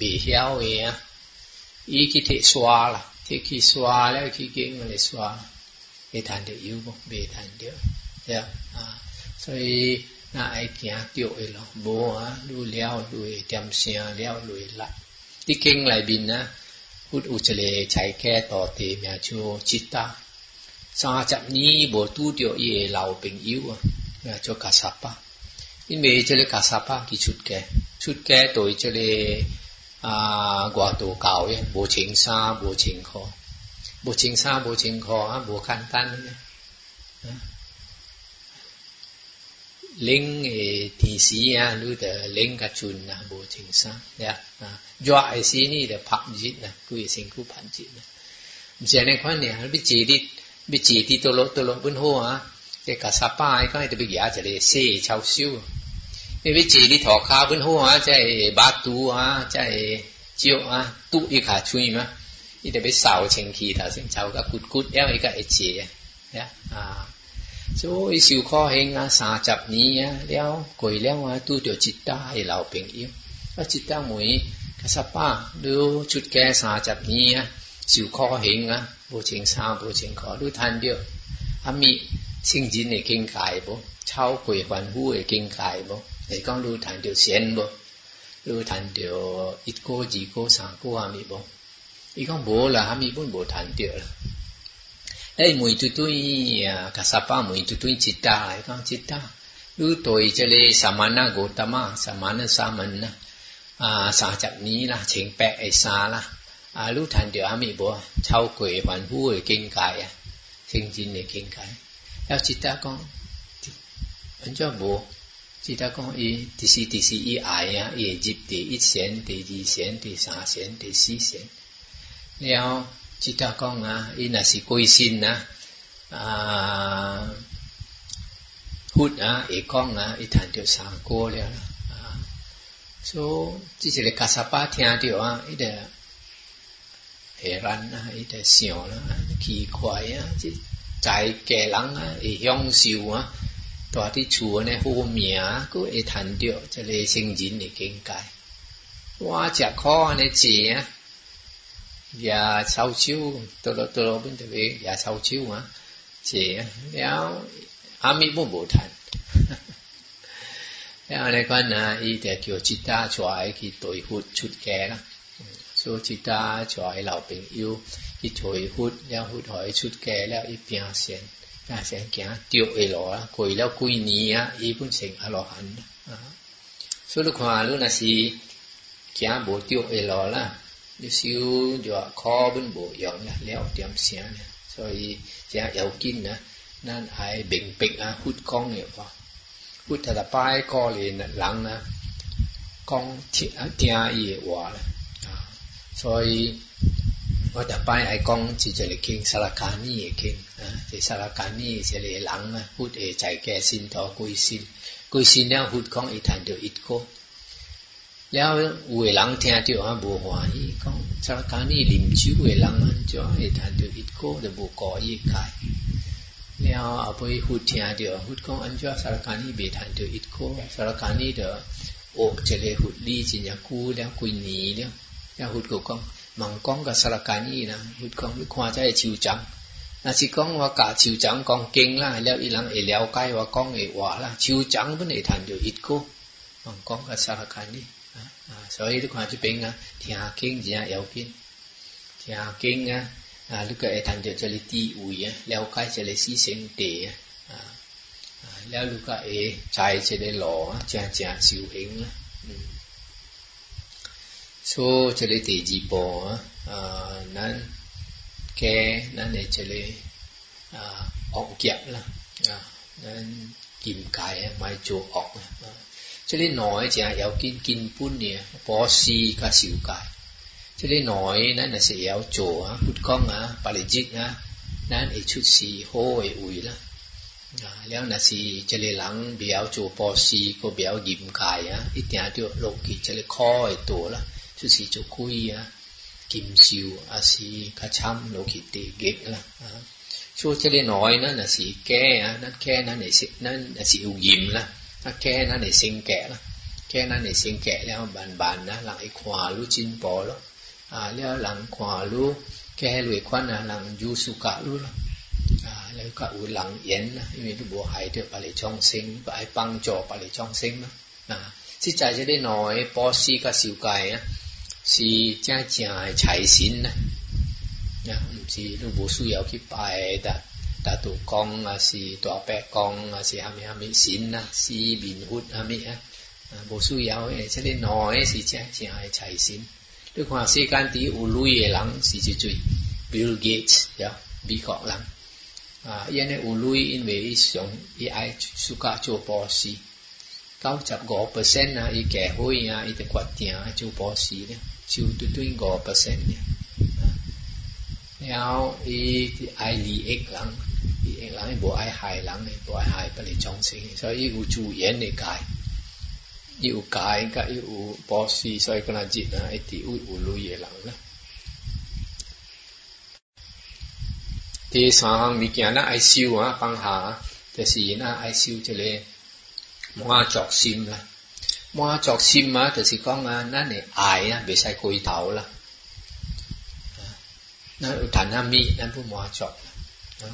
未晓诶啊，伊去摕刷啦，摕去刷了去揀我来刷，会趁着油无？未趁着，对啊，所以。้าไอ้เจ้าเตียวเอ๋บัวดูเลี้ยวดูเตรมเสียเลี้ยวดูละที่เก่งไหลบินนะพุทธอุเฉลยใช้แค่ต่อเตมีชูจิตตาซาจับนี้บทูเดียวเอเราเป็นยิวมีชูกาสปะอินเมจเลกาสปะกี่ชุดแกชุดแกตัวเฉลกว่าตัวเก่าเนี่ยบูชิงซาบูชิงคอบูชิงซาบูชิงคอบูคันตันเนี่ยลิงเอทีสีหรือเดลิงกับจุนนะบูชิงซะเนี่ยยอไอซีนี่เดผักจิตนะกุยสิงคู่ผันจิตนะมีอะไรขวัญเนี่ยไบิจีดิบิจีดิตัวลตัวลบนหัวอ่ะแกกะสปายก็ให้ตัวไปหยาจะเลยเสียชาวซิวไมอ้บิจีดิถอดขาบนหัวอ่ะใจบาตูอ่ะใจจิ้วอ่ะตุอีขาช่วยมั้ยไอ้เดไปสาวเชิงคีถ้าสิงชาวก็กุดกุดแล้วไอ้ก็ไอ้เจี๋ยเนี่ยอ่าโซ่ยสิวข้อเหงาสาจับนี้เลี้ยวกลยเลี้ยวมาตู้เดียวจิตตาให้เราเป็นอิ่มว่าจิตตาหมวยกัสป้าดูชุดแกสาจับนี้สิวข้อเหงาบูเชิงสาวบูเชิงขอดูทันเดียวอามีสิ่งจีนในเก่งกายบ่เช่ากลวยหวานหู้ในเก่งกายบ่ไอก้องดูทันเดียวเสียนบ่ดูทันเดียวอีกโก้จีโก้สามโก้อามีบ่ไอีกก้องโบ่ละอามีบุญโบ่ทันเดียวละ ấy mùi tu tui cả sapa mùi tui tui à, chitta lại con ta, cứ tôi chơi lê samana gotama samana samana à sa chặt ní là chính bẹ ấy xa là à lúc thành điều ami bố trao quỷ hoàn hú ở kinh cải à sinh chín để kinh cải theo ta con ấn cho bố chỉ ta con y thì si thì si y ai à y Egypt thì ít sen thì gì sen thì sa sen thì si sen แล้ว即条讲啊，伊若是归心啊，啊，福啊，会讲啊，会谈着三哥了。啊，所以即一个假傻巴听着啊，伊着会安啊，伊着想啊，奇怪啊，即在家人啊，会享受啊，住伫厝呢，好命啊，会趁着即个圣人诶境界，我食苦安尼食啊。và dạ, sau chiếu tôi lo tôi lo bên tại vì và sau chiếu mà chị nếu ami bốn bộ thành nếu anh con là y để kiểu chị ta cho ai khi tuổi hụt chút kẻ đó số chị ta cho ai lão bình yêu khi tuổi hụt đéo hụt hỏi chút kẻ đéo y biến sen ta sẽ kia tiêu ấy lo quỳ đéo quỳ nhì á y cũng sinh a lo hẳn ờ. số lúc hòa lúc là gì kia bố tiêu ấy lo là 你烧就烤本土有肉，了点点呢，所以加油煎呐，那还明白啊，糊讲的嘛。我得拜过年人呢，讲听啊贴叶话咧啊，所以我得拜还讲，就就来听萨拉卡尼的听啊，这萨拉卡尼这里冷会不再在信先躲归先，归先呢会讲一坛就一个。了有个人听着啊无欢喜，讲萨拉卡尼饮酒的人，安怎会弹着一曲就无高一开。了后婆一胡听着，胡讲安怎萨拉卡尼未弹着一曲，萨拉卡尼了我这里胡练成姑娘姑娘了，那胡就讲孟讲个萨拉卡尼啦，胡讲只夸在超长，若是讲我甲超长讲经啦，了伊人会了解我讲的话啦，超长本内弹着一曲，孟讲个萨拉卡尼。所以你看即边啊，听经真正要紧，听经啊，啊，你个会通着即个地位啊，了解即个四圣地啊，啊，了你个会知即个路啊，真正修行啦，嗯，所以即个第二步啊，啊，咱嘅咱诶即个啊，恶业啦，啊，咱境界啊，咪做恶啊。เจ这่น้อยจะอยากกินกินปุ้นเนี่ยพอซีกับสิวกายจะได้น้อยนั่นน่ะจะอยากโจ้่พุดก้องอ่ะปาริจิตนะนั่นไอชุดซีโฮไออุ๋ยละแล้วน่ะสิจะไ่้หลังเบียวโจ้พอซีก็เบียวยิมกายอ่ะอีเตียตัวลงกินจะไ่้ค่อยตัวละชุดสีจะคุยอ่ะกิมซิว อาซีกระช้ำโลกิตีเก็บละช่วยจะได้น้อยนั่นน่ะสีแก่นั้นแก่นั่นไอสินั่นไอะสิอุยิมละ kēnā nē sīṅ kē lā kēnā nē sīṅ kē lā bàn bàn nā lặng ý khóa lú chín bó lọ à lạ lặng khóa lú kē lùi khóa nà lặng yu su cả lú lọ à lạ cả ủ lặng yến lạ vì lú bố hải được bà lì trong sinh bà ấy băng trò bà lì trong sinh lọ à sĩ chạy cho đây nói bó si cả siêu cài á si cha chạy ta tu con à, si tọa bẹ con à, si hami hami xin à, si bình hút hami ha bố su yếu sẽ đến nói si cha chỉ ai chạy xin đức hòa si can tí u lui lắng si chỉ truy Bill Gates ya bị khó lắm à yên này u lui in về sống y ai suka cho bỏ si cao chập gõ percent na y kẻ hôi ya y tịch quạt tiền cho bỏ si nè chiu tu tu gõ percent nè 然后伊爱利益人人人无爱害人，无爱害别人众生，所以有助缘的解，有解甲有博士，所以讲人人啊，一定有有类的人啦。第三项物件咱爱修啊，放下，就是咱爱修即个满足心啦。满足心啊，就是讲啊，咱嘅爱啊，袂使过头啦。咱有谈下咪，咱不满足啦。啊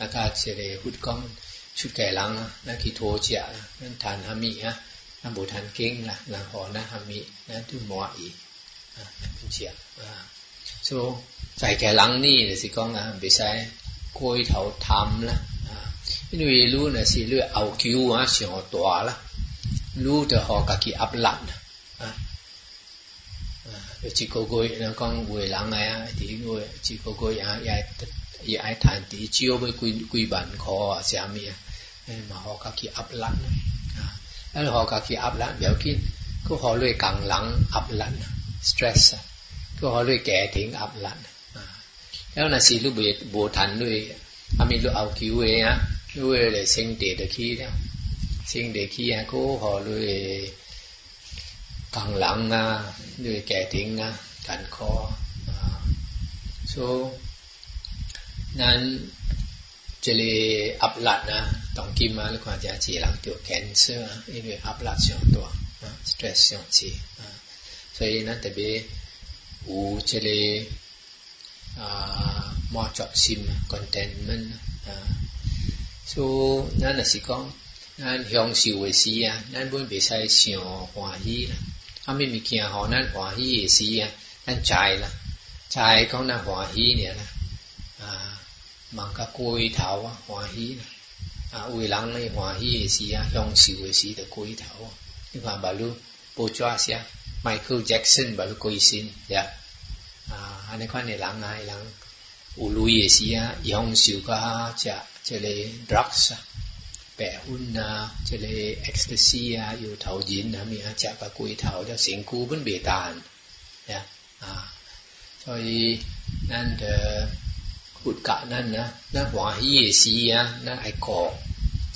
อาตาเชเรพุทธก้องชุดไก่ลังนะนาคโทเจียนั่นทานฮามิฮะน้ำบูทานเก่งนะหลังหอนะฮามินนทุมออีเป็นเียอ่า so ใส่แก่ลังนี่เลยสิก้องนะไปใช้กลยเถาทำนะ因为路呢是路后桥啊，上大啦，路就学家己压力啊。啊，有一个月，人讲有人个啊，第一个ั个ยั也 એ આ થાનથી ચીઓ ભાઈ કોઈ કોઈ બાન ખો શ્યામીએ એમાં હો કાકી આપલાન એટલે હો કાકી આપલાન બેવ કિન ก็หอด้วยกังหลังอับลันสเตรสก็หอด้วยแก่ถึงอับลันแล้วนะสีลูกเบดโบทันด้วยอามีลูเอาคิวเอะนะลูกเเลยเซิงเดตะขี้เนี่ยเซิงเดขี้ฮะก็หอด้วยกังหลังนะด้วยแก่ถึงนะกันคอ so นั้นจะเลยอัปลัดนะต้องกินมาแล้วกว่าจะฉีหลังตัวแคนเซอร์อีกอัปลัดสองตัวสเตรสสองทีสวยนะแต่เบี้ยอูจะเลยมอจอบซิมคอนเทนเมนสู้นั่นสิก็นั่นยองสิวสีอ่ะนั่นบุญไปใช้เสียงหัวฮีละถ้าไม่มีเกียร์หอนั่นหัวฮีสีอ่ะนั่นใจละใจของนั่นหัวฮีเนี่ยนะ忙甲龟头啊，欢喜啦！啊，为人咧欢喜诶事啊，享受诶事着龟头啊。你看把你报纸写 Michael Jackson 把你龟身，对啊？啊，安尼款诶人啊，人有镭诶事啊，享受甲食即个 drugs 啊，白粉啊，即、這个 ecstasy 啊，摇头烟啊，咩啊，食甲龟头了，成股本袂淡，对啊？啊，所以咱着。กุดกะนั่นนะนะหวาฮีซีนะนะไอคอก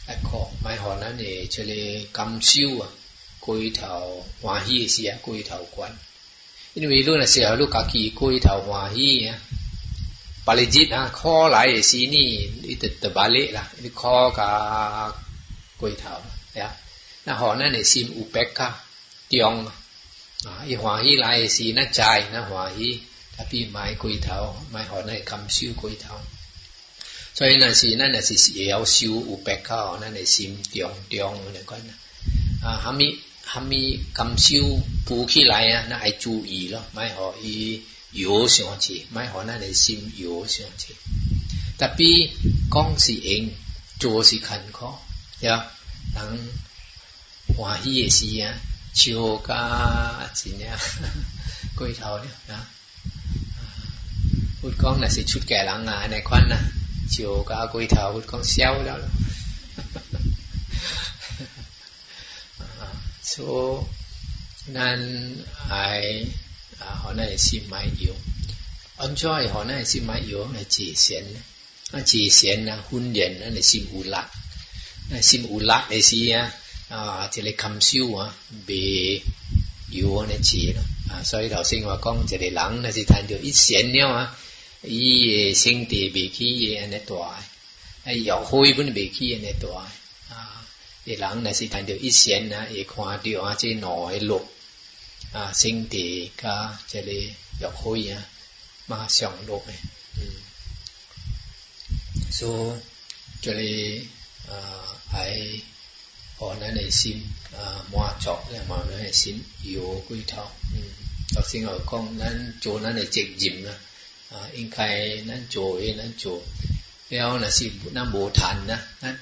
ไอคอกไม่หอนั่นเอเฉลกำซิวกุยเถาหวาฮีเสียกุยเถากวนอินวีรุ่นเสียลูกกากีกุยเถาหวาฮีนะปาลิจิตนะข้อหลายสีนี่อิตตบาลิล่ะนี่ข้อกากุยเถาเนี่ยนะหอนั่นเอซิมอุเปกกะเตียงอีหวาฮีหลายสีนะใจนะหวาฮี Tapi mai quay thảo, mai họ này cầm siêu quay thảo. Cho nên là gì, nên à, là gì, yếu siêu u bẹt cao, nên là sim tiong tiong này con. À, hàm ý, cầm siêu bù lại à, nó chú ý lo, mai họ ý yếu sáng chỉ, mai họ nên là sim yếu sáng chỉ. Tapi con gì ing, chúa gì khẩn khó, dạ. yeah. 人欢喜的事啊，笑甲真啊，过头了啊。hút con là sẽ chút kẻ là ngà này khoan nè à. chiều cả quay thở hút con xéo đó so nên ai à, họ này xin mãi yếu ông cho họ này xin mãi yếu là chỉ xiên à, chỉ xiên là hun điển là xin u lạc là xin u lạc là gì à thì là cầm siêu à bị nó chỉ, à, soi đầu sinh yếu là ít chỉ nhau à, ý sinh thì bị khí này tỏa ấy dọc hôi vẫn bị khí này tỏa ý lắng này sẽ thành được ít xén na ý khoa điều á chế nọ ấy à sinh thì ca chế lê dọc hôi ừ. à mà sống lục này so chế lê à ấy họ nói này xin à mua chọc là mà nói này xin yếu quy thao đọc ừ. sinh ở con nên chỗ nó này chịch dìm à 啊，应该咱做的咱做，然后若是咱无谈呐，咱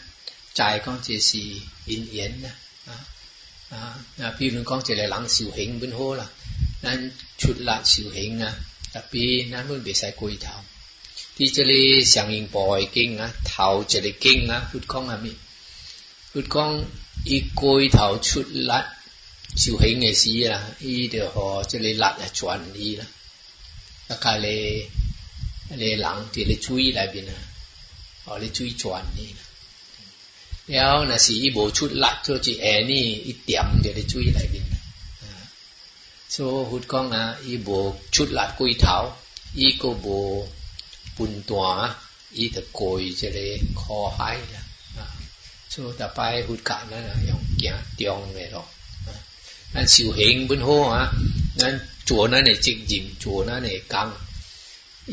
再讲这是因缘呐，啊啊，那比如讲一个人修行本好啦，咱出力修行啊，特别咱拢袂使过头。伫这里上应部的经啊，头一个经啊，佛讲啥物？佛讲伊过头出力修行的时啦，伊就互即个力来转移啦。แะ้วครเลเลหลังที่เลช่วยไรบินะเอาเลช่วยชวนนี่แล้วนะสีโบชุดลัะทัวจีแอนี่อีเตียมเดี๋ยวเลช่วยไรบินโซฮุดก้องอ่ะอีโบชุดละกุยเถาอีกโบปุนตัวอีตะโกยเจเลคอไห้นะโซแต่ไปฮุดกะนั่นนะยังเกียงเตียงเลยหรอกนันสิวเหงบนโฮะนั้นจัวนั้นในจิกยิมจัวนั้นในกัง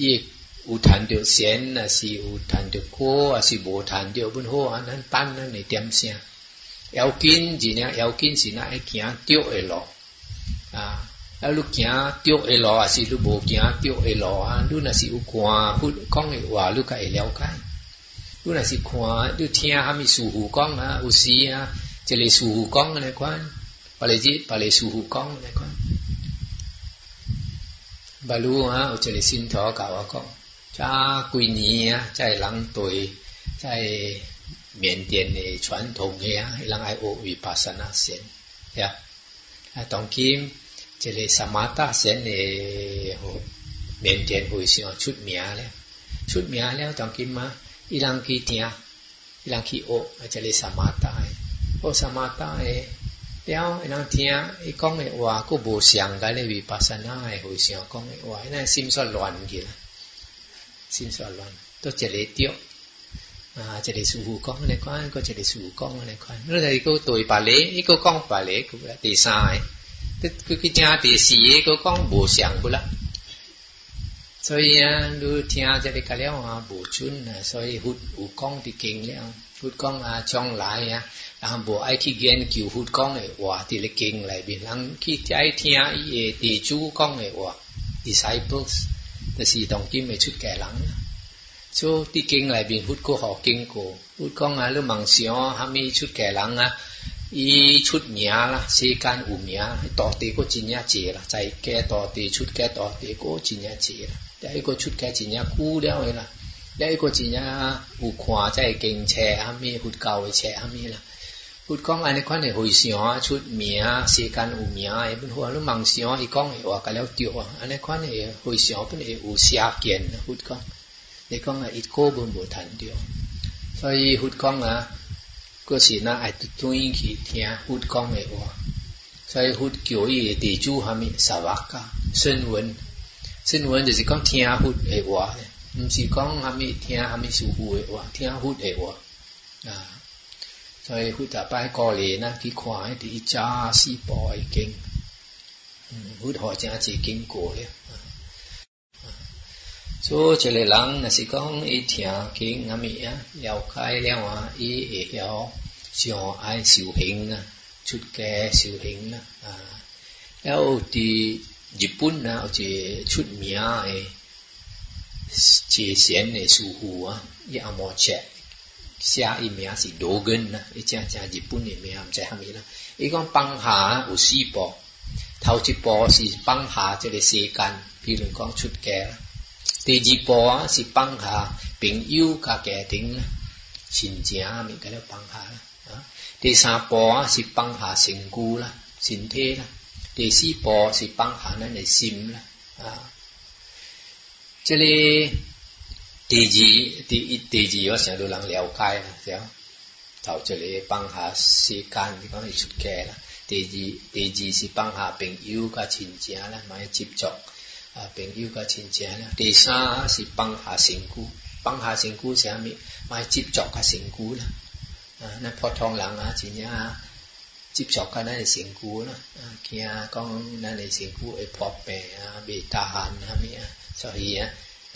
อีกอุทันเดียวเสียนอสิอุทันเดียวโคอสิโุทันเดียวบนโฮะนั้นปั้นนั้นในเตียมเสียงเอลกินจีเนี่ยเอลกินสินะไอเกียงเตียวเอลออาแล้วลูกกยงเตียวเอลออสิลูกโบเกยงเตียวเอลออ่ะดูนั่นสิอุกวาพูดก้องว่าลูกก็เอลกัดูนัสิขวาดูเทียหามีสู่หูก้องนะอุศีอ่ะจะเสู่หูก้องอะไรกัน par les yeux, par les sous kong ne kon. Balu ha, au chele sin to ka wa kong. Cha kui ni ya, cha lang toi, cha 缅甸的传统的啊，让爱学维巴萨那先，呀，啊，当今这个萨马达先的缅甸会上出名了，出名了，当今嘛，伊人去听，伊人去学，啊，这个萨马达的，学萨马达的。了，人听伊讲的话，佫无上解咧为巴萨那的和尚讲的话，那心煞乱去啦，心煞乱，都一个对。啊，一个师傅讲安尼款，个一个师傅讲安尼款，你来个对别个，伊个讲别个，个第三个，佮去听第四个，个讲无相不啦。所以啊，你听这个个了啊，无准啊，所以佛有讲的经了，佛讲啊，将来啊，他们不爱去研究佛讲的话，伫咧经里面，人去爱听伊些地主讲的话。Disciples，但是他们没出家人。所伫经里面佛讲好经过，佛讲啊，你梦想还没出家人啊，伊出名啦，世间有家，大地果真呀，济啦，在家大地出家，大地果真呀，济啦，第一个出家真呀，久了的啦，第那个真呀，有看在经车啊，没佛教的车啊，没啦。佛讲安尼款诶回响出名世间有名诶，本好啊，你梦想伊讲诶话，甲了对啊，安尼款诶回响本会有下见。佛讲，你讲诶，伊根本无谈着，所以佛讲啊，嗰是呐爱转去听佛讲诶话，所以佛叫伊诶地主下面萨瓦噶新闻，新闻就是讲听佛诶话，毋是讲下面听下面师傅诶话，听佛诶话啊。所以菩萨拜高来呢，去看一滴家世宝经，好多正子经过咧。做一个人，那是讲一听经阿弥呀，了解了啊，伊会要常爱修行啊，出家修行呐啊。日本一有一个出名诶，借贤的师傅啊，也莫吃。下一名是罗根呐，你讲正日本的名字知虾米啦。伊讲放下有四步，头一步是放下即个世间，比如讲出家；第二步啊是放下朋友甲家庭啦，情啊面噶咧放下啦；第三步啊是放下成故啦，身体啦；第四步是放下咱诶心啦啊，这个。地基第一地基我想都人了解啦，对啊。頭一個帮下時間，你講係出家啦。第二第二是帮下朋友甲亲情啦，莫接触啊朋友甲亲情啦。第三是帮下神姑帮下神姑啥物？莫接触甲神姑啦。啊，那普通人啊，真正接触甲那嘅神姑啦，啊，驚講那嘅神姑会破病啊，袂大汗啊，咩啊，所以啊。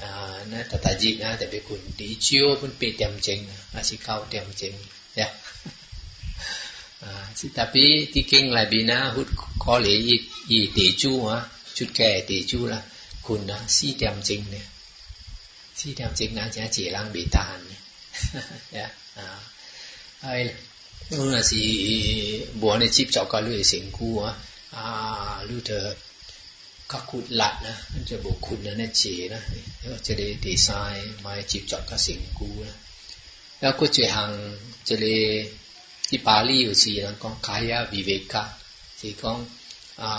อาน่ะตาตาจีนะแต่ไปคุณดีเชียวคุเปีเตียมเจงอาชิเก้าเตียมเจงเนี่าสิแต่ปีที่เก่งลายบีนะฮุดคอเหลียอีอีตีจู้ฮะชุดแก่ตีจู้ละคุณนะสี่เตียมเจงเนี่ยสี่เตียมเจงนะจะจีรัง บีตานเนี่ยไอ้เมื่อสี่บัวในชิปเจาะก็เลยสิงกู่ฮะอ่าลู่เธอ các คุณหลัดนะมันจะบอกคุณนะเนี่ยเจนะแล้วจะเลยดีไซน์มาจีบจับกับสิ่งกูนะแล้วก็จะหังจะเลยที่ปารีสสีนั้นก็กายวิเวกะที่ก็อ่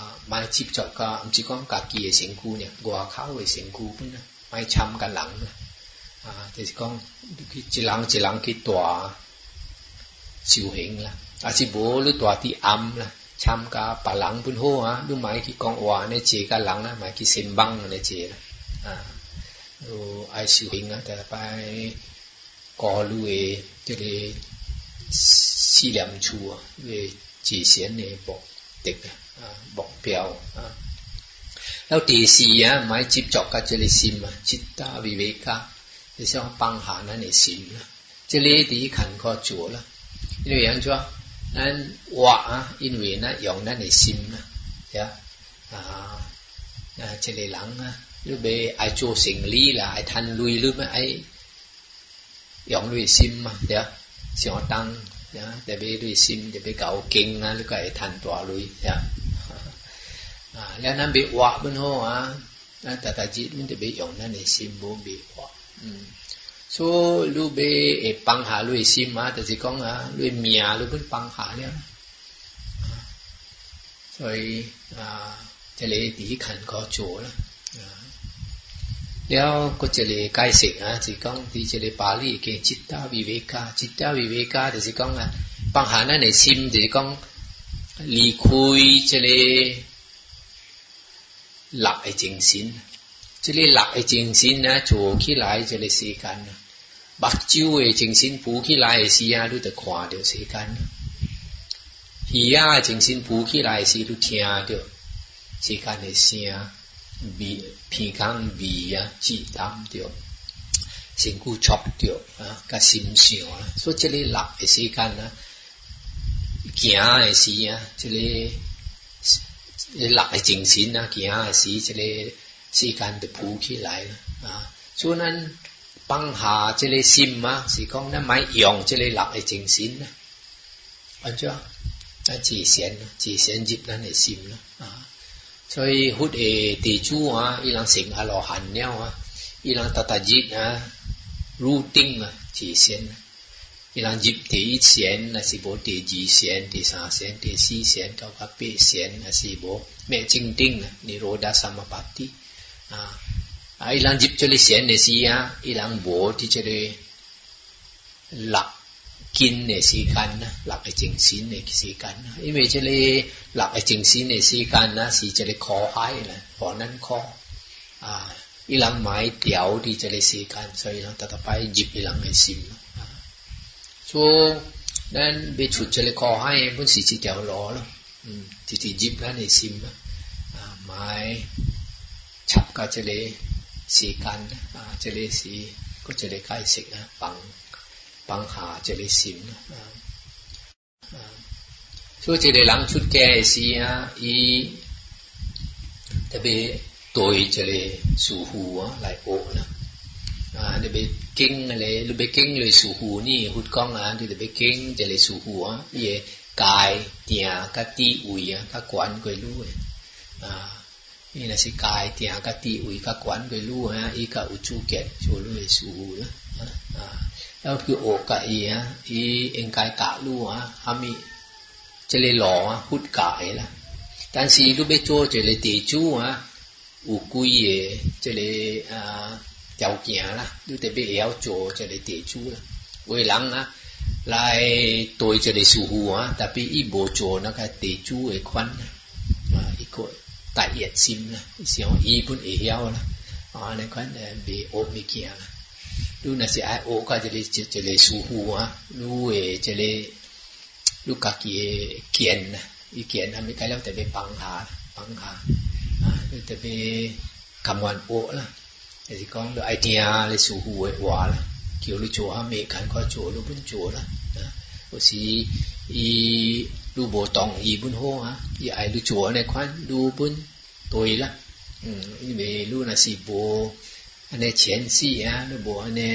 ามาจีบจับกับมันจะก็กากีสิ่งกูเนี่ยกัวเขาไอ้สิ่งกูปุ่นนะไม่ช้ำกันหลังนะอ่าที่ก็จีหลังจีหลังคือตัวสิวเหงละอาจจะบอกหรือตัวที่อัมละช้ำกาปะหลังพุ่นหัวดูหมายที่กองอวาในเจกาหลังนะหมายที่เซนบังในเจนะดูไอซิวิงนะแต่ไปกอลูเอที่เรียสี่เหลี่ยมชัวเวจีเสียนเนบอกเด็กบอกเปียวแล้วตีสี่อะหมาจิบจอกกาเจลิซิมจิตตาวิเวกะจะส่องปังหานั่นเองซิมนะเจลีตีขันข้อจั่วละนี่เป็นยังไ咱我啊，因为呢用咱的心啊，呀啊，啊，这个人啊，你别爱做生意啦，爱贪钱，你咪爱用你心嘛，呀，想当呀，特别你心特别够劲啊，你个爱贪大钱呀，啊，然后咱别话不好啊，咱大大只，咱特别用咱的心，不别话，嗯。so lu be e pang ha lu e sim ma ta si kong ha lu e mia lu bun pang ha le rồi à cái này tí khẩn có chỗ đó nếu có cái này cái gì à thì con thì cái này Bali cái chitta viveka chitta viveka con là bằng hà này sim thì con lì khui cái này chính xin 这里六的精神呢，坐起来这个时间；目睭的精神补起来的时啊，都得看到时间；耳啊精神补起来时都听到时间的声；鼻鼻腔味啊，记着，身躯触着啊，甲心想啊。所以这里六的时间啊，行的时啊，这里六的精神啊，行的时这里。是干的扑起来啊！所以咱放下这个心嘛，是讲咱买用这个六的精神啦，安怎？咱自先啦，自先入咱的心啦啊！所以佛的地主啊，伊人成阿罗汉了啊，伊人达达入啊，入定啊，自先啦。伊人入第一弦，若是无第二弦、第三弦、第四弦，到甲八弦，若是无灭正定啊，尼罗达三摩巴蒂。啊啊！伊人入这个闲的时啊，伊人无伫这个六根的时间呐，六个精神的时间呐，因为这个六个精神的时间呐，是这个苦海啦，可能苦啊！伊人买掉伫这个时间，所以人特特摆入伊人的心啊，所以咱要出这个苦海，本是一条路咯，嗯，就是入咱的心啊，啊买。าเจเลสีกันอาเจเลสี ก็เจเลใกล้สิกนะปังปังขาเจเลสิมช่วยจะเลหลังชุดแกสีนะอีจะไปตัวเจเลสู่หัวไหลโอนะอ่าเดเบกิ้งอะไรหรือไปกิ้ง เลยสู่หูนี่หุดกล้องอ่ะที่เดเบกิ้งเจเลสู่หัวเยกายเตียกะตีอุยกะกวนก็รู้อ่านี่นะสิกายเตียกติอุยกขวัญไปรู้ฮะอีกอุจูเกตชูรู้สูนะแล้วคือโอกะอีฮะอีเองกายกะรู้ฮะฮามิจะเลยหล่อพูดกายละ但是如果做这类地主啊，有几个这类啊条件啦，你特别也要做这类地主啦。有人啊来对这类事务啊，特别伊无做那个地主的款啊，一个ตาเอียดซิมนะเสียงอีพุ่นเอียวนะอ๋อในคั้นเบโอมีเกียดูนะสิไอโอก็จะเลยจะเลยสูหัวดูเอจะเลยลูกกากีเกียนนะอีเกียนทำไม่ได้แล้วแต่ไปปังหาปังหาแต่ไปคำวันโอละไอสิ่งก็ไอเดียเลยสูหัวหัวละเกี่ยวลูกโจ้ไม่ขันก็โจ้ลูกพุ่นโจ้ละโอสีอีดูโบตองอีบุญโฮะอีไอดู้จัวในควันดูบุญตัวละอืมเมลูนะสีโบอันนี้เฉียนซี่ฮะดูโบอันนี้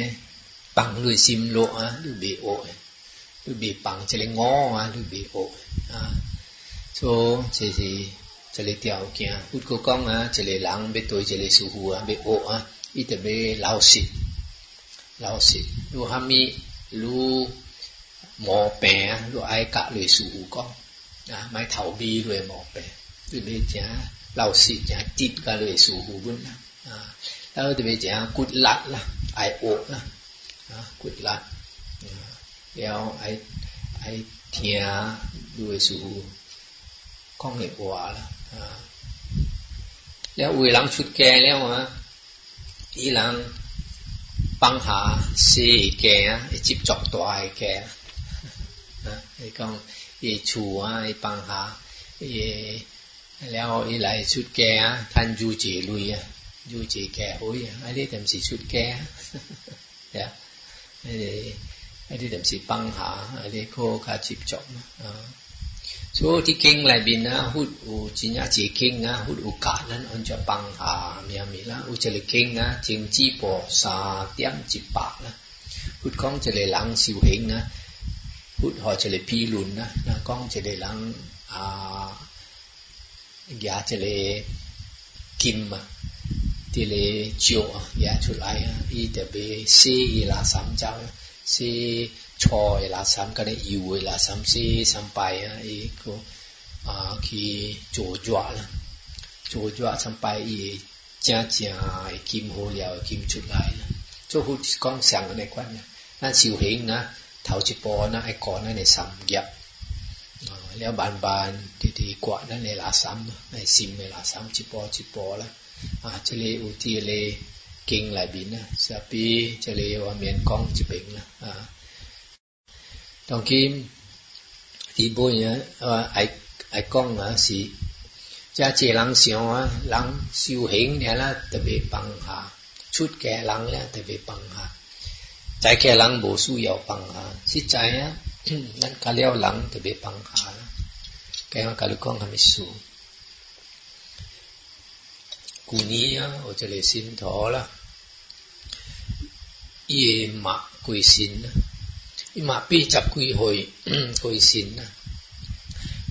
ปังลุยซิมโลฮะดูเบโอดูเบปังจะเลงงอฮะดูเบโออ่าโชเฉยๆจะเลยเตียวเกียพูดก็กล้องฮะจะเลยหลังเบตัวจะเลยสูหัวเบโออ่ะอีแต่เบลาสิลาสิดูฮามิรู้ mò bè rồi ai cả lười sủ con à, mai thảo bi rồi mò bè rồi bây giờ lào xịt chả chít cả lười sủ hù vun à, đó bây giờ cút lặn là ai ổ à, cút lặn đeo ai ai thia lười sủ con người quả là à. แล้วอุยลังชุดแกแล้วอ่ะอีหลังปังหาสีแกไอจิบจอกตัวไอแกไอ้กองไอ้ชัวไอ้ปังหาไอ้แล้วไอ้หลายชุดแก่ท่านยูจีลุยยูจีแก่โอ้ยไอ้ทีต็มสีชุดแก่เนี่ยไอ้ไอ้ที่็มสีปังหาไอ้ที่โคกาจิบจบอ่ช่วที่เก่งไหลบินนะฮุดอูจินยาจีเก่งนะฮุดอูกาดนั้นอันจะปังหามีมีละอูจะเลเก่งนะจึงจีปอสาเตียมจิบปากนะฮุดของจะเลยหลังสิวเหงนะพูดหอเฉลยพีลุนนะนักกล้องเฉลย้ลังอ่ายาเฉลยกิมอะทีเลยเจียวยาชุดไออ่ะอีเดบีซีลาสามเจ้าซีชอยลาสามก็ได้อยู่ลาสามซีสัมไปอ่ะอีก็อ่าคีโจจวะโจจวะสัมไปอีจ้าจ้ากิมโฮเลียวกิมชุดไอ่ะเจ้าพูดกล้องเสียงอะไรกันน่ยนั่นสิวเหงนะ thảo chi bó na ai có na này sắm giặc แล้วบานบานที่ดีกว่านั่นเลยละซ้ำในซิมเลยละซ้ำชิปอชิปอละอาจะเลอุตีเลเก่งหลายบินนะสปีจะเลว่าเมียนกองจะเป่งนะอ่าตองกิมทีบุญเนี่ยว่าไอไอกองนะสิจะเจรังเสียวะรังสิวเหงเนี่ยละแต่เบปังหาชุดแก่รังแล้วแต่เบปังหา在家人无需要放下，是知影，咱家了人特别放下啦。今日甲你讲虾米事？旧年啊，有一个信徒啦，伊嘛归信啦，伊嘛八十几岁归信啦，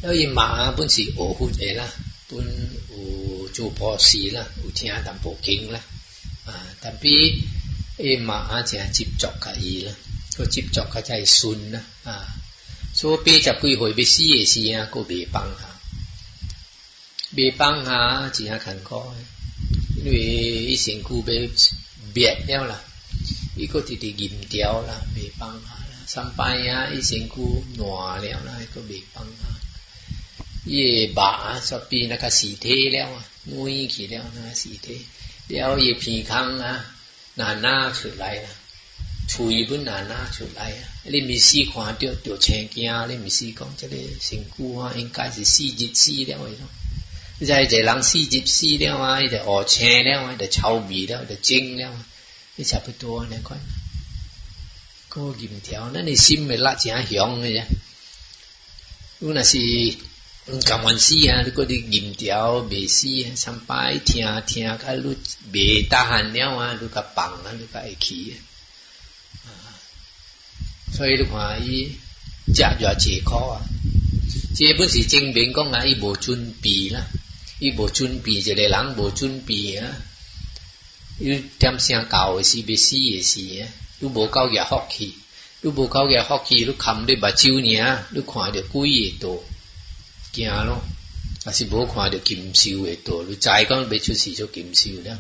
因为嘛本是学佛的啦，本有做博士啦，有听淡薄经啦，啊，但比。เอมาเสียจิบจอกกะอีละก็จิบจอกกะใจซุนนะอ่าโซเปจับกุยหอยไปซี่เสซีอก็เบปังหาเบปังหาจีฮัะขันก้อยนี่อีเสียงกูเบเบียดแล้วล่ะอีก็ติดติกินเดียวล่ะเบปังหาสัมปายะอีเสียงกูหนัวแล้วล่ะก็เบปังหาเย่บาสปีนักสีเทแล้วอ่ะนุยขี่แล้วนะสีเทเดี๋ยวเย่ผีคังอ่ะ拿拿出来，取一本拿拿出来。你没试看到多少钱？你没试讲这里成股啊，应该是四级四了，㖏在在人四级四了嘛，在二千了嘛，在炒米了嘛，在精了嘛，都差不多。你看，过银条那你心没辣正香个呀？如那是。甘愿死啊！你嗰伫啉条未死啊，三摆听听，较你未搭汉了啊，你个放啊，你个会去啊。所以你看伊食药解渴啊，这本是证明讲啊，伊无准备啦，伊无准备，一个人无准备啊。有点声教诶，是未死诶，是啊，你无够嘅福气，你无够嘅福气，你看你目睭尔，你看着鬼诶多。เนาะอาศิบอกว่าเดี๋ยวกินซิวเอตัวลูกใจก็ไปชุดสีชุดกินซิวเนาะ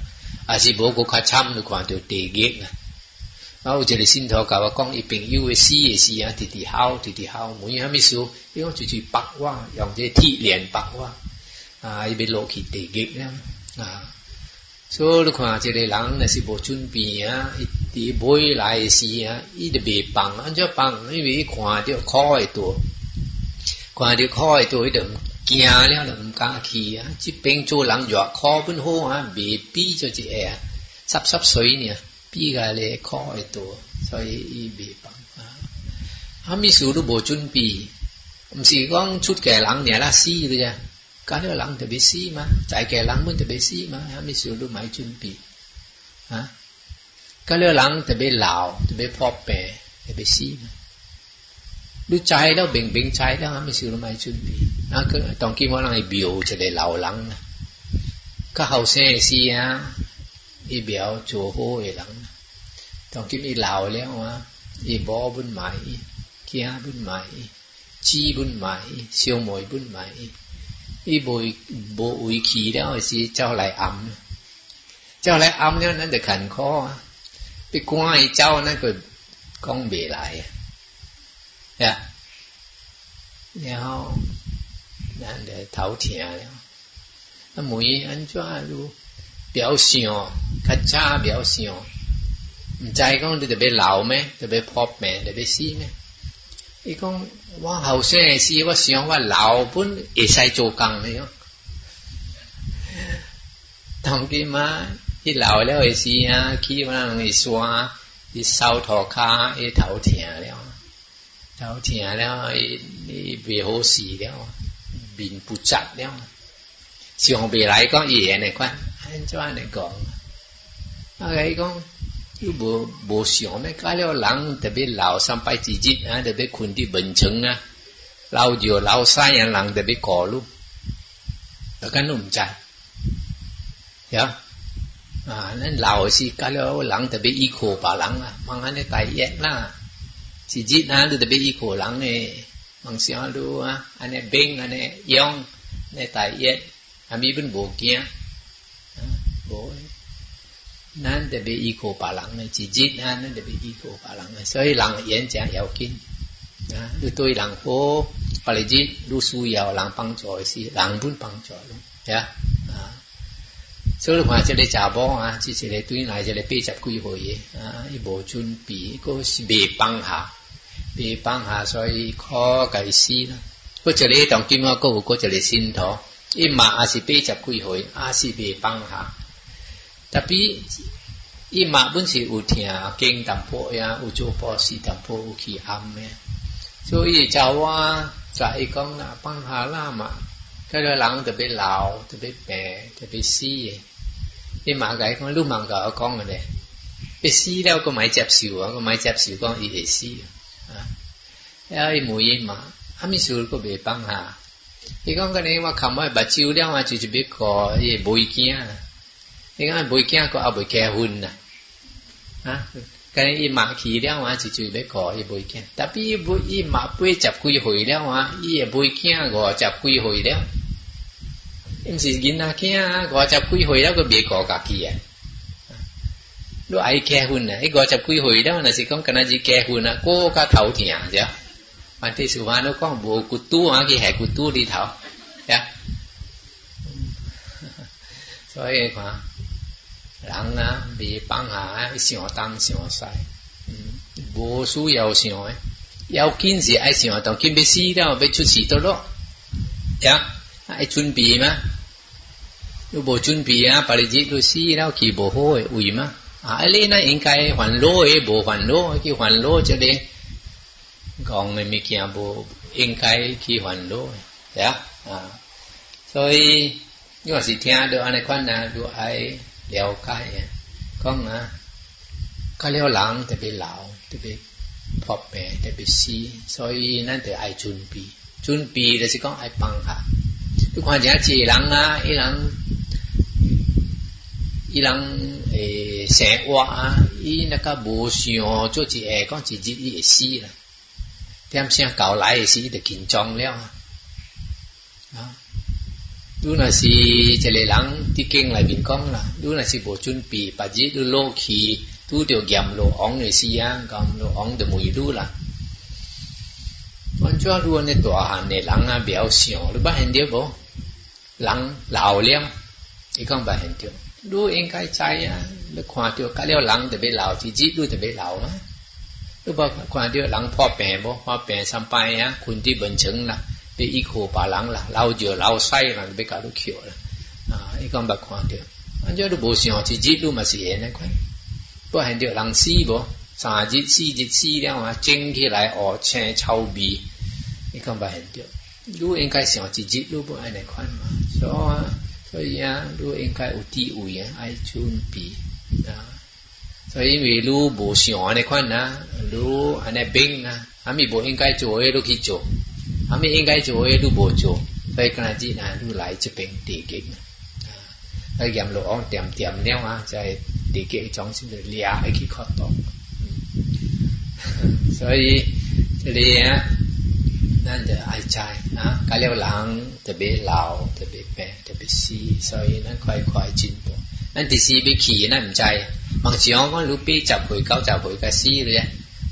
อาศิบอกว่าช้ำลูกว่าเดี๋ยวเตะเก่งนะเอาเจริญสินทอกาว่ากลองอีเป็นยูเอซีเอซีอ่ะติดตดเฮาติดติดเฮาเหมือนยังไม่สู้เพี่ว่จู่ๆปักว่าอย่างเจที่เหรียญปักว่าอ่าอีเป็นโลกิเตะเก่งเนาะอ่าสู้ลูกว่าเจริญหลังอาศิบอกชุนปีอ่ะที่บ่ยหลายสีอ่ะอีเดบีปังอันเจ้าปังไม่มีขวานเดียวคอไอตัวกว่าที่ข้อยตัวเดิมเกียอัแล้วเดิมกางขี่จิเป่งโจหลังหยอกคอพื้นหูฮะบีปีจะจีแอซับซับสวยเนี่ยปีกาเลยข้อยตัวสวยอีบีปังฮะฮะมิสูรุโบจุนปีมสีก้องชุดแก่หลังเนี่ยละซีเลยจ้ะการที่หลังจะไปซีมาจ่ายแก่หลังมันจะไปซีมั้ยฮะมิสูรุไม่จุนปีฮะก็เรื่องหลังจะไปเหล่าจะไปพ่อเปรจะเบซีมั้ดูใจแล้วเบ่งเบ่งใ်ကแล้วไม่ာ့မရှိไိชุ่ချีန်ပြอနော်ကတောင်ကိမလာဘီယိုချလေလောင်လန်းကဟောเ်ဆซีီယอีเบียวโจโฮเอหลัง ต้องกินอีเหล่าแล้ววะอีบอบุญใหม่ เกียบุญใหม่ ชีบุญใหม่เซียวหมวยบุญใหม่อีโบยโบอุยขี่แล้วสิเจ้าไหลอ่ำเจ้าไหลอำเแล้วนั่นจะขันข้อไปกว้เจ้านั่นก็กองเบลัย呀，然后，咱来头疼了。啊，梅安怎如表想，较早表想，毋知讲你特别老咩，特别破咩，特别死咩？伊讲我后生诶时，我想我老本会使做工咧。同佢妈，伊老了诶时啊，去可能会山，伊手涂骹，伊头疼了。เขาถียแล้วไอ้เบโอสีแล้วบินปุจัดแล้วสิ่งเบไรก็เอียนเลยก็เห็นจ้าเนี่ยก็อะไรก็ยูบูบูสิ่งไม่ก็เลี้ยวหลังเด็กเล่าสัมไปจิตนะเด็กคนที่บันชงนะเราเดียวเราสายยังหลังเด็กขอรูแล้วก็หนุ่มใจเหรออ่านั่นเราสิก็เล้ยวหลังเด็อีโคปาหลังอ่ะมังงั้นได้ตยแยกหน้า Sijitna tu tapi kurang ni. Mangsia tu ane beng ane yong ane tai yet. Kami pun bokia. Boy. Nan tapi iko palang ni. Sijitna nan tapi iko palang ni. So lang yen jang yau kin. Tu tu lang ho. Kalau ji lu su yau lang pang joy si lang pun pang joy. Ya. 所以看即个查房啊！之前个對来这个八十几歲啊，佢無准备嗰是未放下，未放下，所以可計死啦。嗰一个当專啊，嗰有过一个先头，一嘛也是八十几岁，也是未放下。特别一嘛本是有听经淡薄呀，有做波事談波，有去暗咩？所以查我查一讲啦，放下啦嘛，佢个人特别老，特别病，特别死。你骂解讲，你骂解我讲嘅咧，佢死了個咪接受啊，個咪接受講伊會死啊，然後伊無伊嘛，阿咪受個袂放下，伊講個你我看埋目睭了啊，就是要個伊袂驚，你講袂驚個也袂結婚啦，啊，跟伊罵去了啊，就就要個伊袂驚，特別伊伊罵八十幾歲了啊，伊也袂驚五十幾歲了。毋是囡仔囝，五十几岁了，佫袂顾家己啊！你爱结婚啊？迄五十几岁了，若是讲敢若是结婚啊，个较头疼着。反正是话，你讲无骨拄啊，去下骨拄里头，呀！所以看人啊，袂放下想东想西，嗯，无需要想诶。要紧是爱想，但紧要死了，要出事倒落，呀，爱准备嘛。โบจุนปีอ่ะปาริจิตุสีเราคีโบโหอุยมาอ่ะเลยนะเองไกยหันโลเอโบหวนโลคีอหวนโลจะเด้กองไม่มีเกียบโบเองไก่คีอหวนโลเด้ออ่ะสุดยอดสิทธิ์เดี๋ยวอันนี้คนนะดูไอ้เดียวกันเนี่ยก็งะก็เลี้ยวหลังจะไปเหลาจะไปพอแปรจะไปซีสุดนั่นเดี๋ยวไอจุนปี จุนปีแล้วสิกงไอ้ปังค่ะทุกคนจะจีหลังนะไอ้หลัง伊人诶生活啊，伊那个无想做一下，讲一日伊会死啦。点声到来诶时，伊就紧张了啊。你若是一个人伫经内面讲啦，你若是无准备，白日你落去拄着阎罗王诶死啊，阎罗王就袂你啦。阮主要如果你大汉诶人啊，袂晓想，你捌现着无？人老了，伊讲捌现着。รู้เองกายใจอ่ะหรือความเดียวก็เลี้ยวหลังแต่ไปเหล่าจีจีรู้แต่ไปเหล่าอ่ะรู้ว่าความเดียวหลังพ่อแปรบ่พ่อแปรสัมไปอ่ะคุณที่เบิ่งเฉิงล่ะไปอีโคป่าหลังล่ะเราเจอเราไส้ล่ะไปกาลูกเขียวล่ะอ่าอีกคำแบบความเดียวอันเจ้ารู้บ่เสียงจีจีรู้มาเสียนะคุณบ่เห็นเดียวหลังซีบ่สามจีสี่จีสี่แล้วอ่ะเจ้งขึ้น来อ๋อเชงเช่าบีอีกคำแบบเดียวรู้เองกายเสียงจีจีรู้บ่อันไหนคุณมา所以。所以啊，都应该有地位啊，爱准备啊。所以因为你无想安尼款呐，如安尼变呐，阿咪无应该做诶，都去做；阿咪应该做诶，都无做。所以今日呐，都来这边地界啊，来沿路往点点了啊，在地界中心的俩一起扩大。所以这里啊，咱就爱在啊，加了人特别老，特别白。西，所以咱快快进步。咱第四要去，咱毋知。往常我愈比十岁、九十岁甲死咧，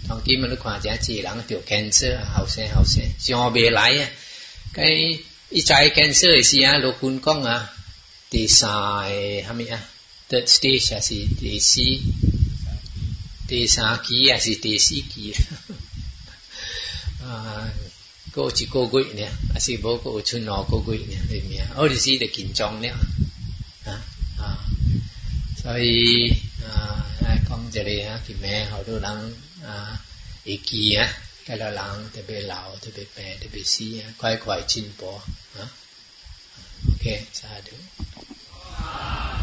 当今嘛你看真济人着 cancer，后生后生，上未来啊！该一知 cancer 诶时啊，陆军讲啊，第三个虾米啊？third stage 也是第四，第三期也是第四期。啊，ကိုချီကိုကိုနေအစီဘောကိုချွန်တော်ကိုကိုနေဒီမြာအော်ဒီစီတဲ့ကင်ကြောင်းနေဟာဆိုရီအာကောင်းကြလေဟာဒီမဲဟောတို့လမ်းအာဧကီယကလလမ်းတပေလာတပေပဲတပေစီယခွိုက်ခွိုက်ချင်းပေါ်ဟာโอเคစာတို့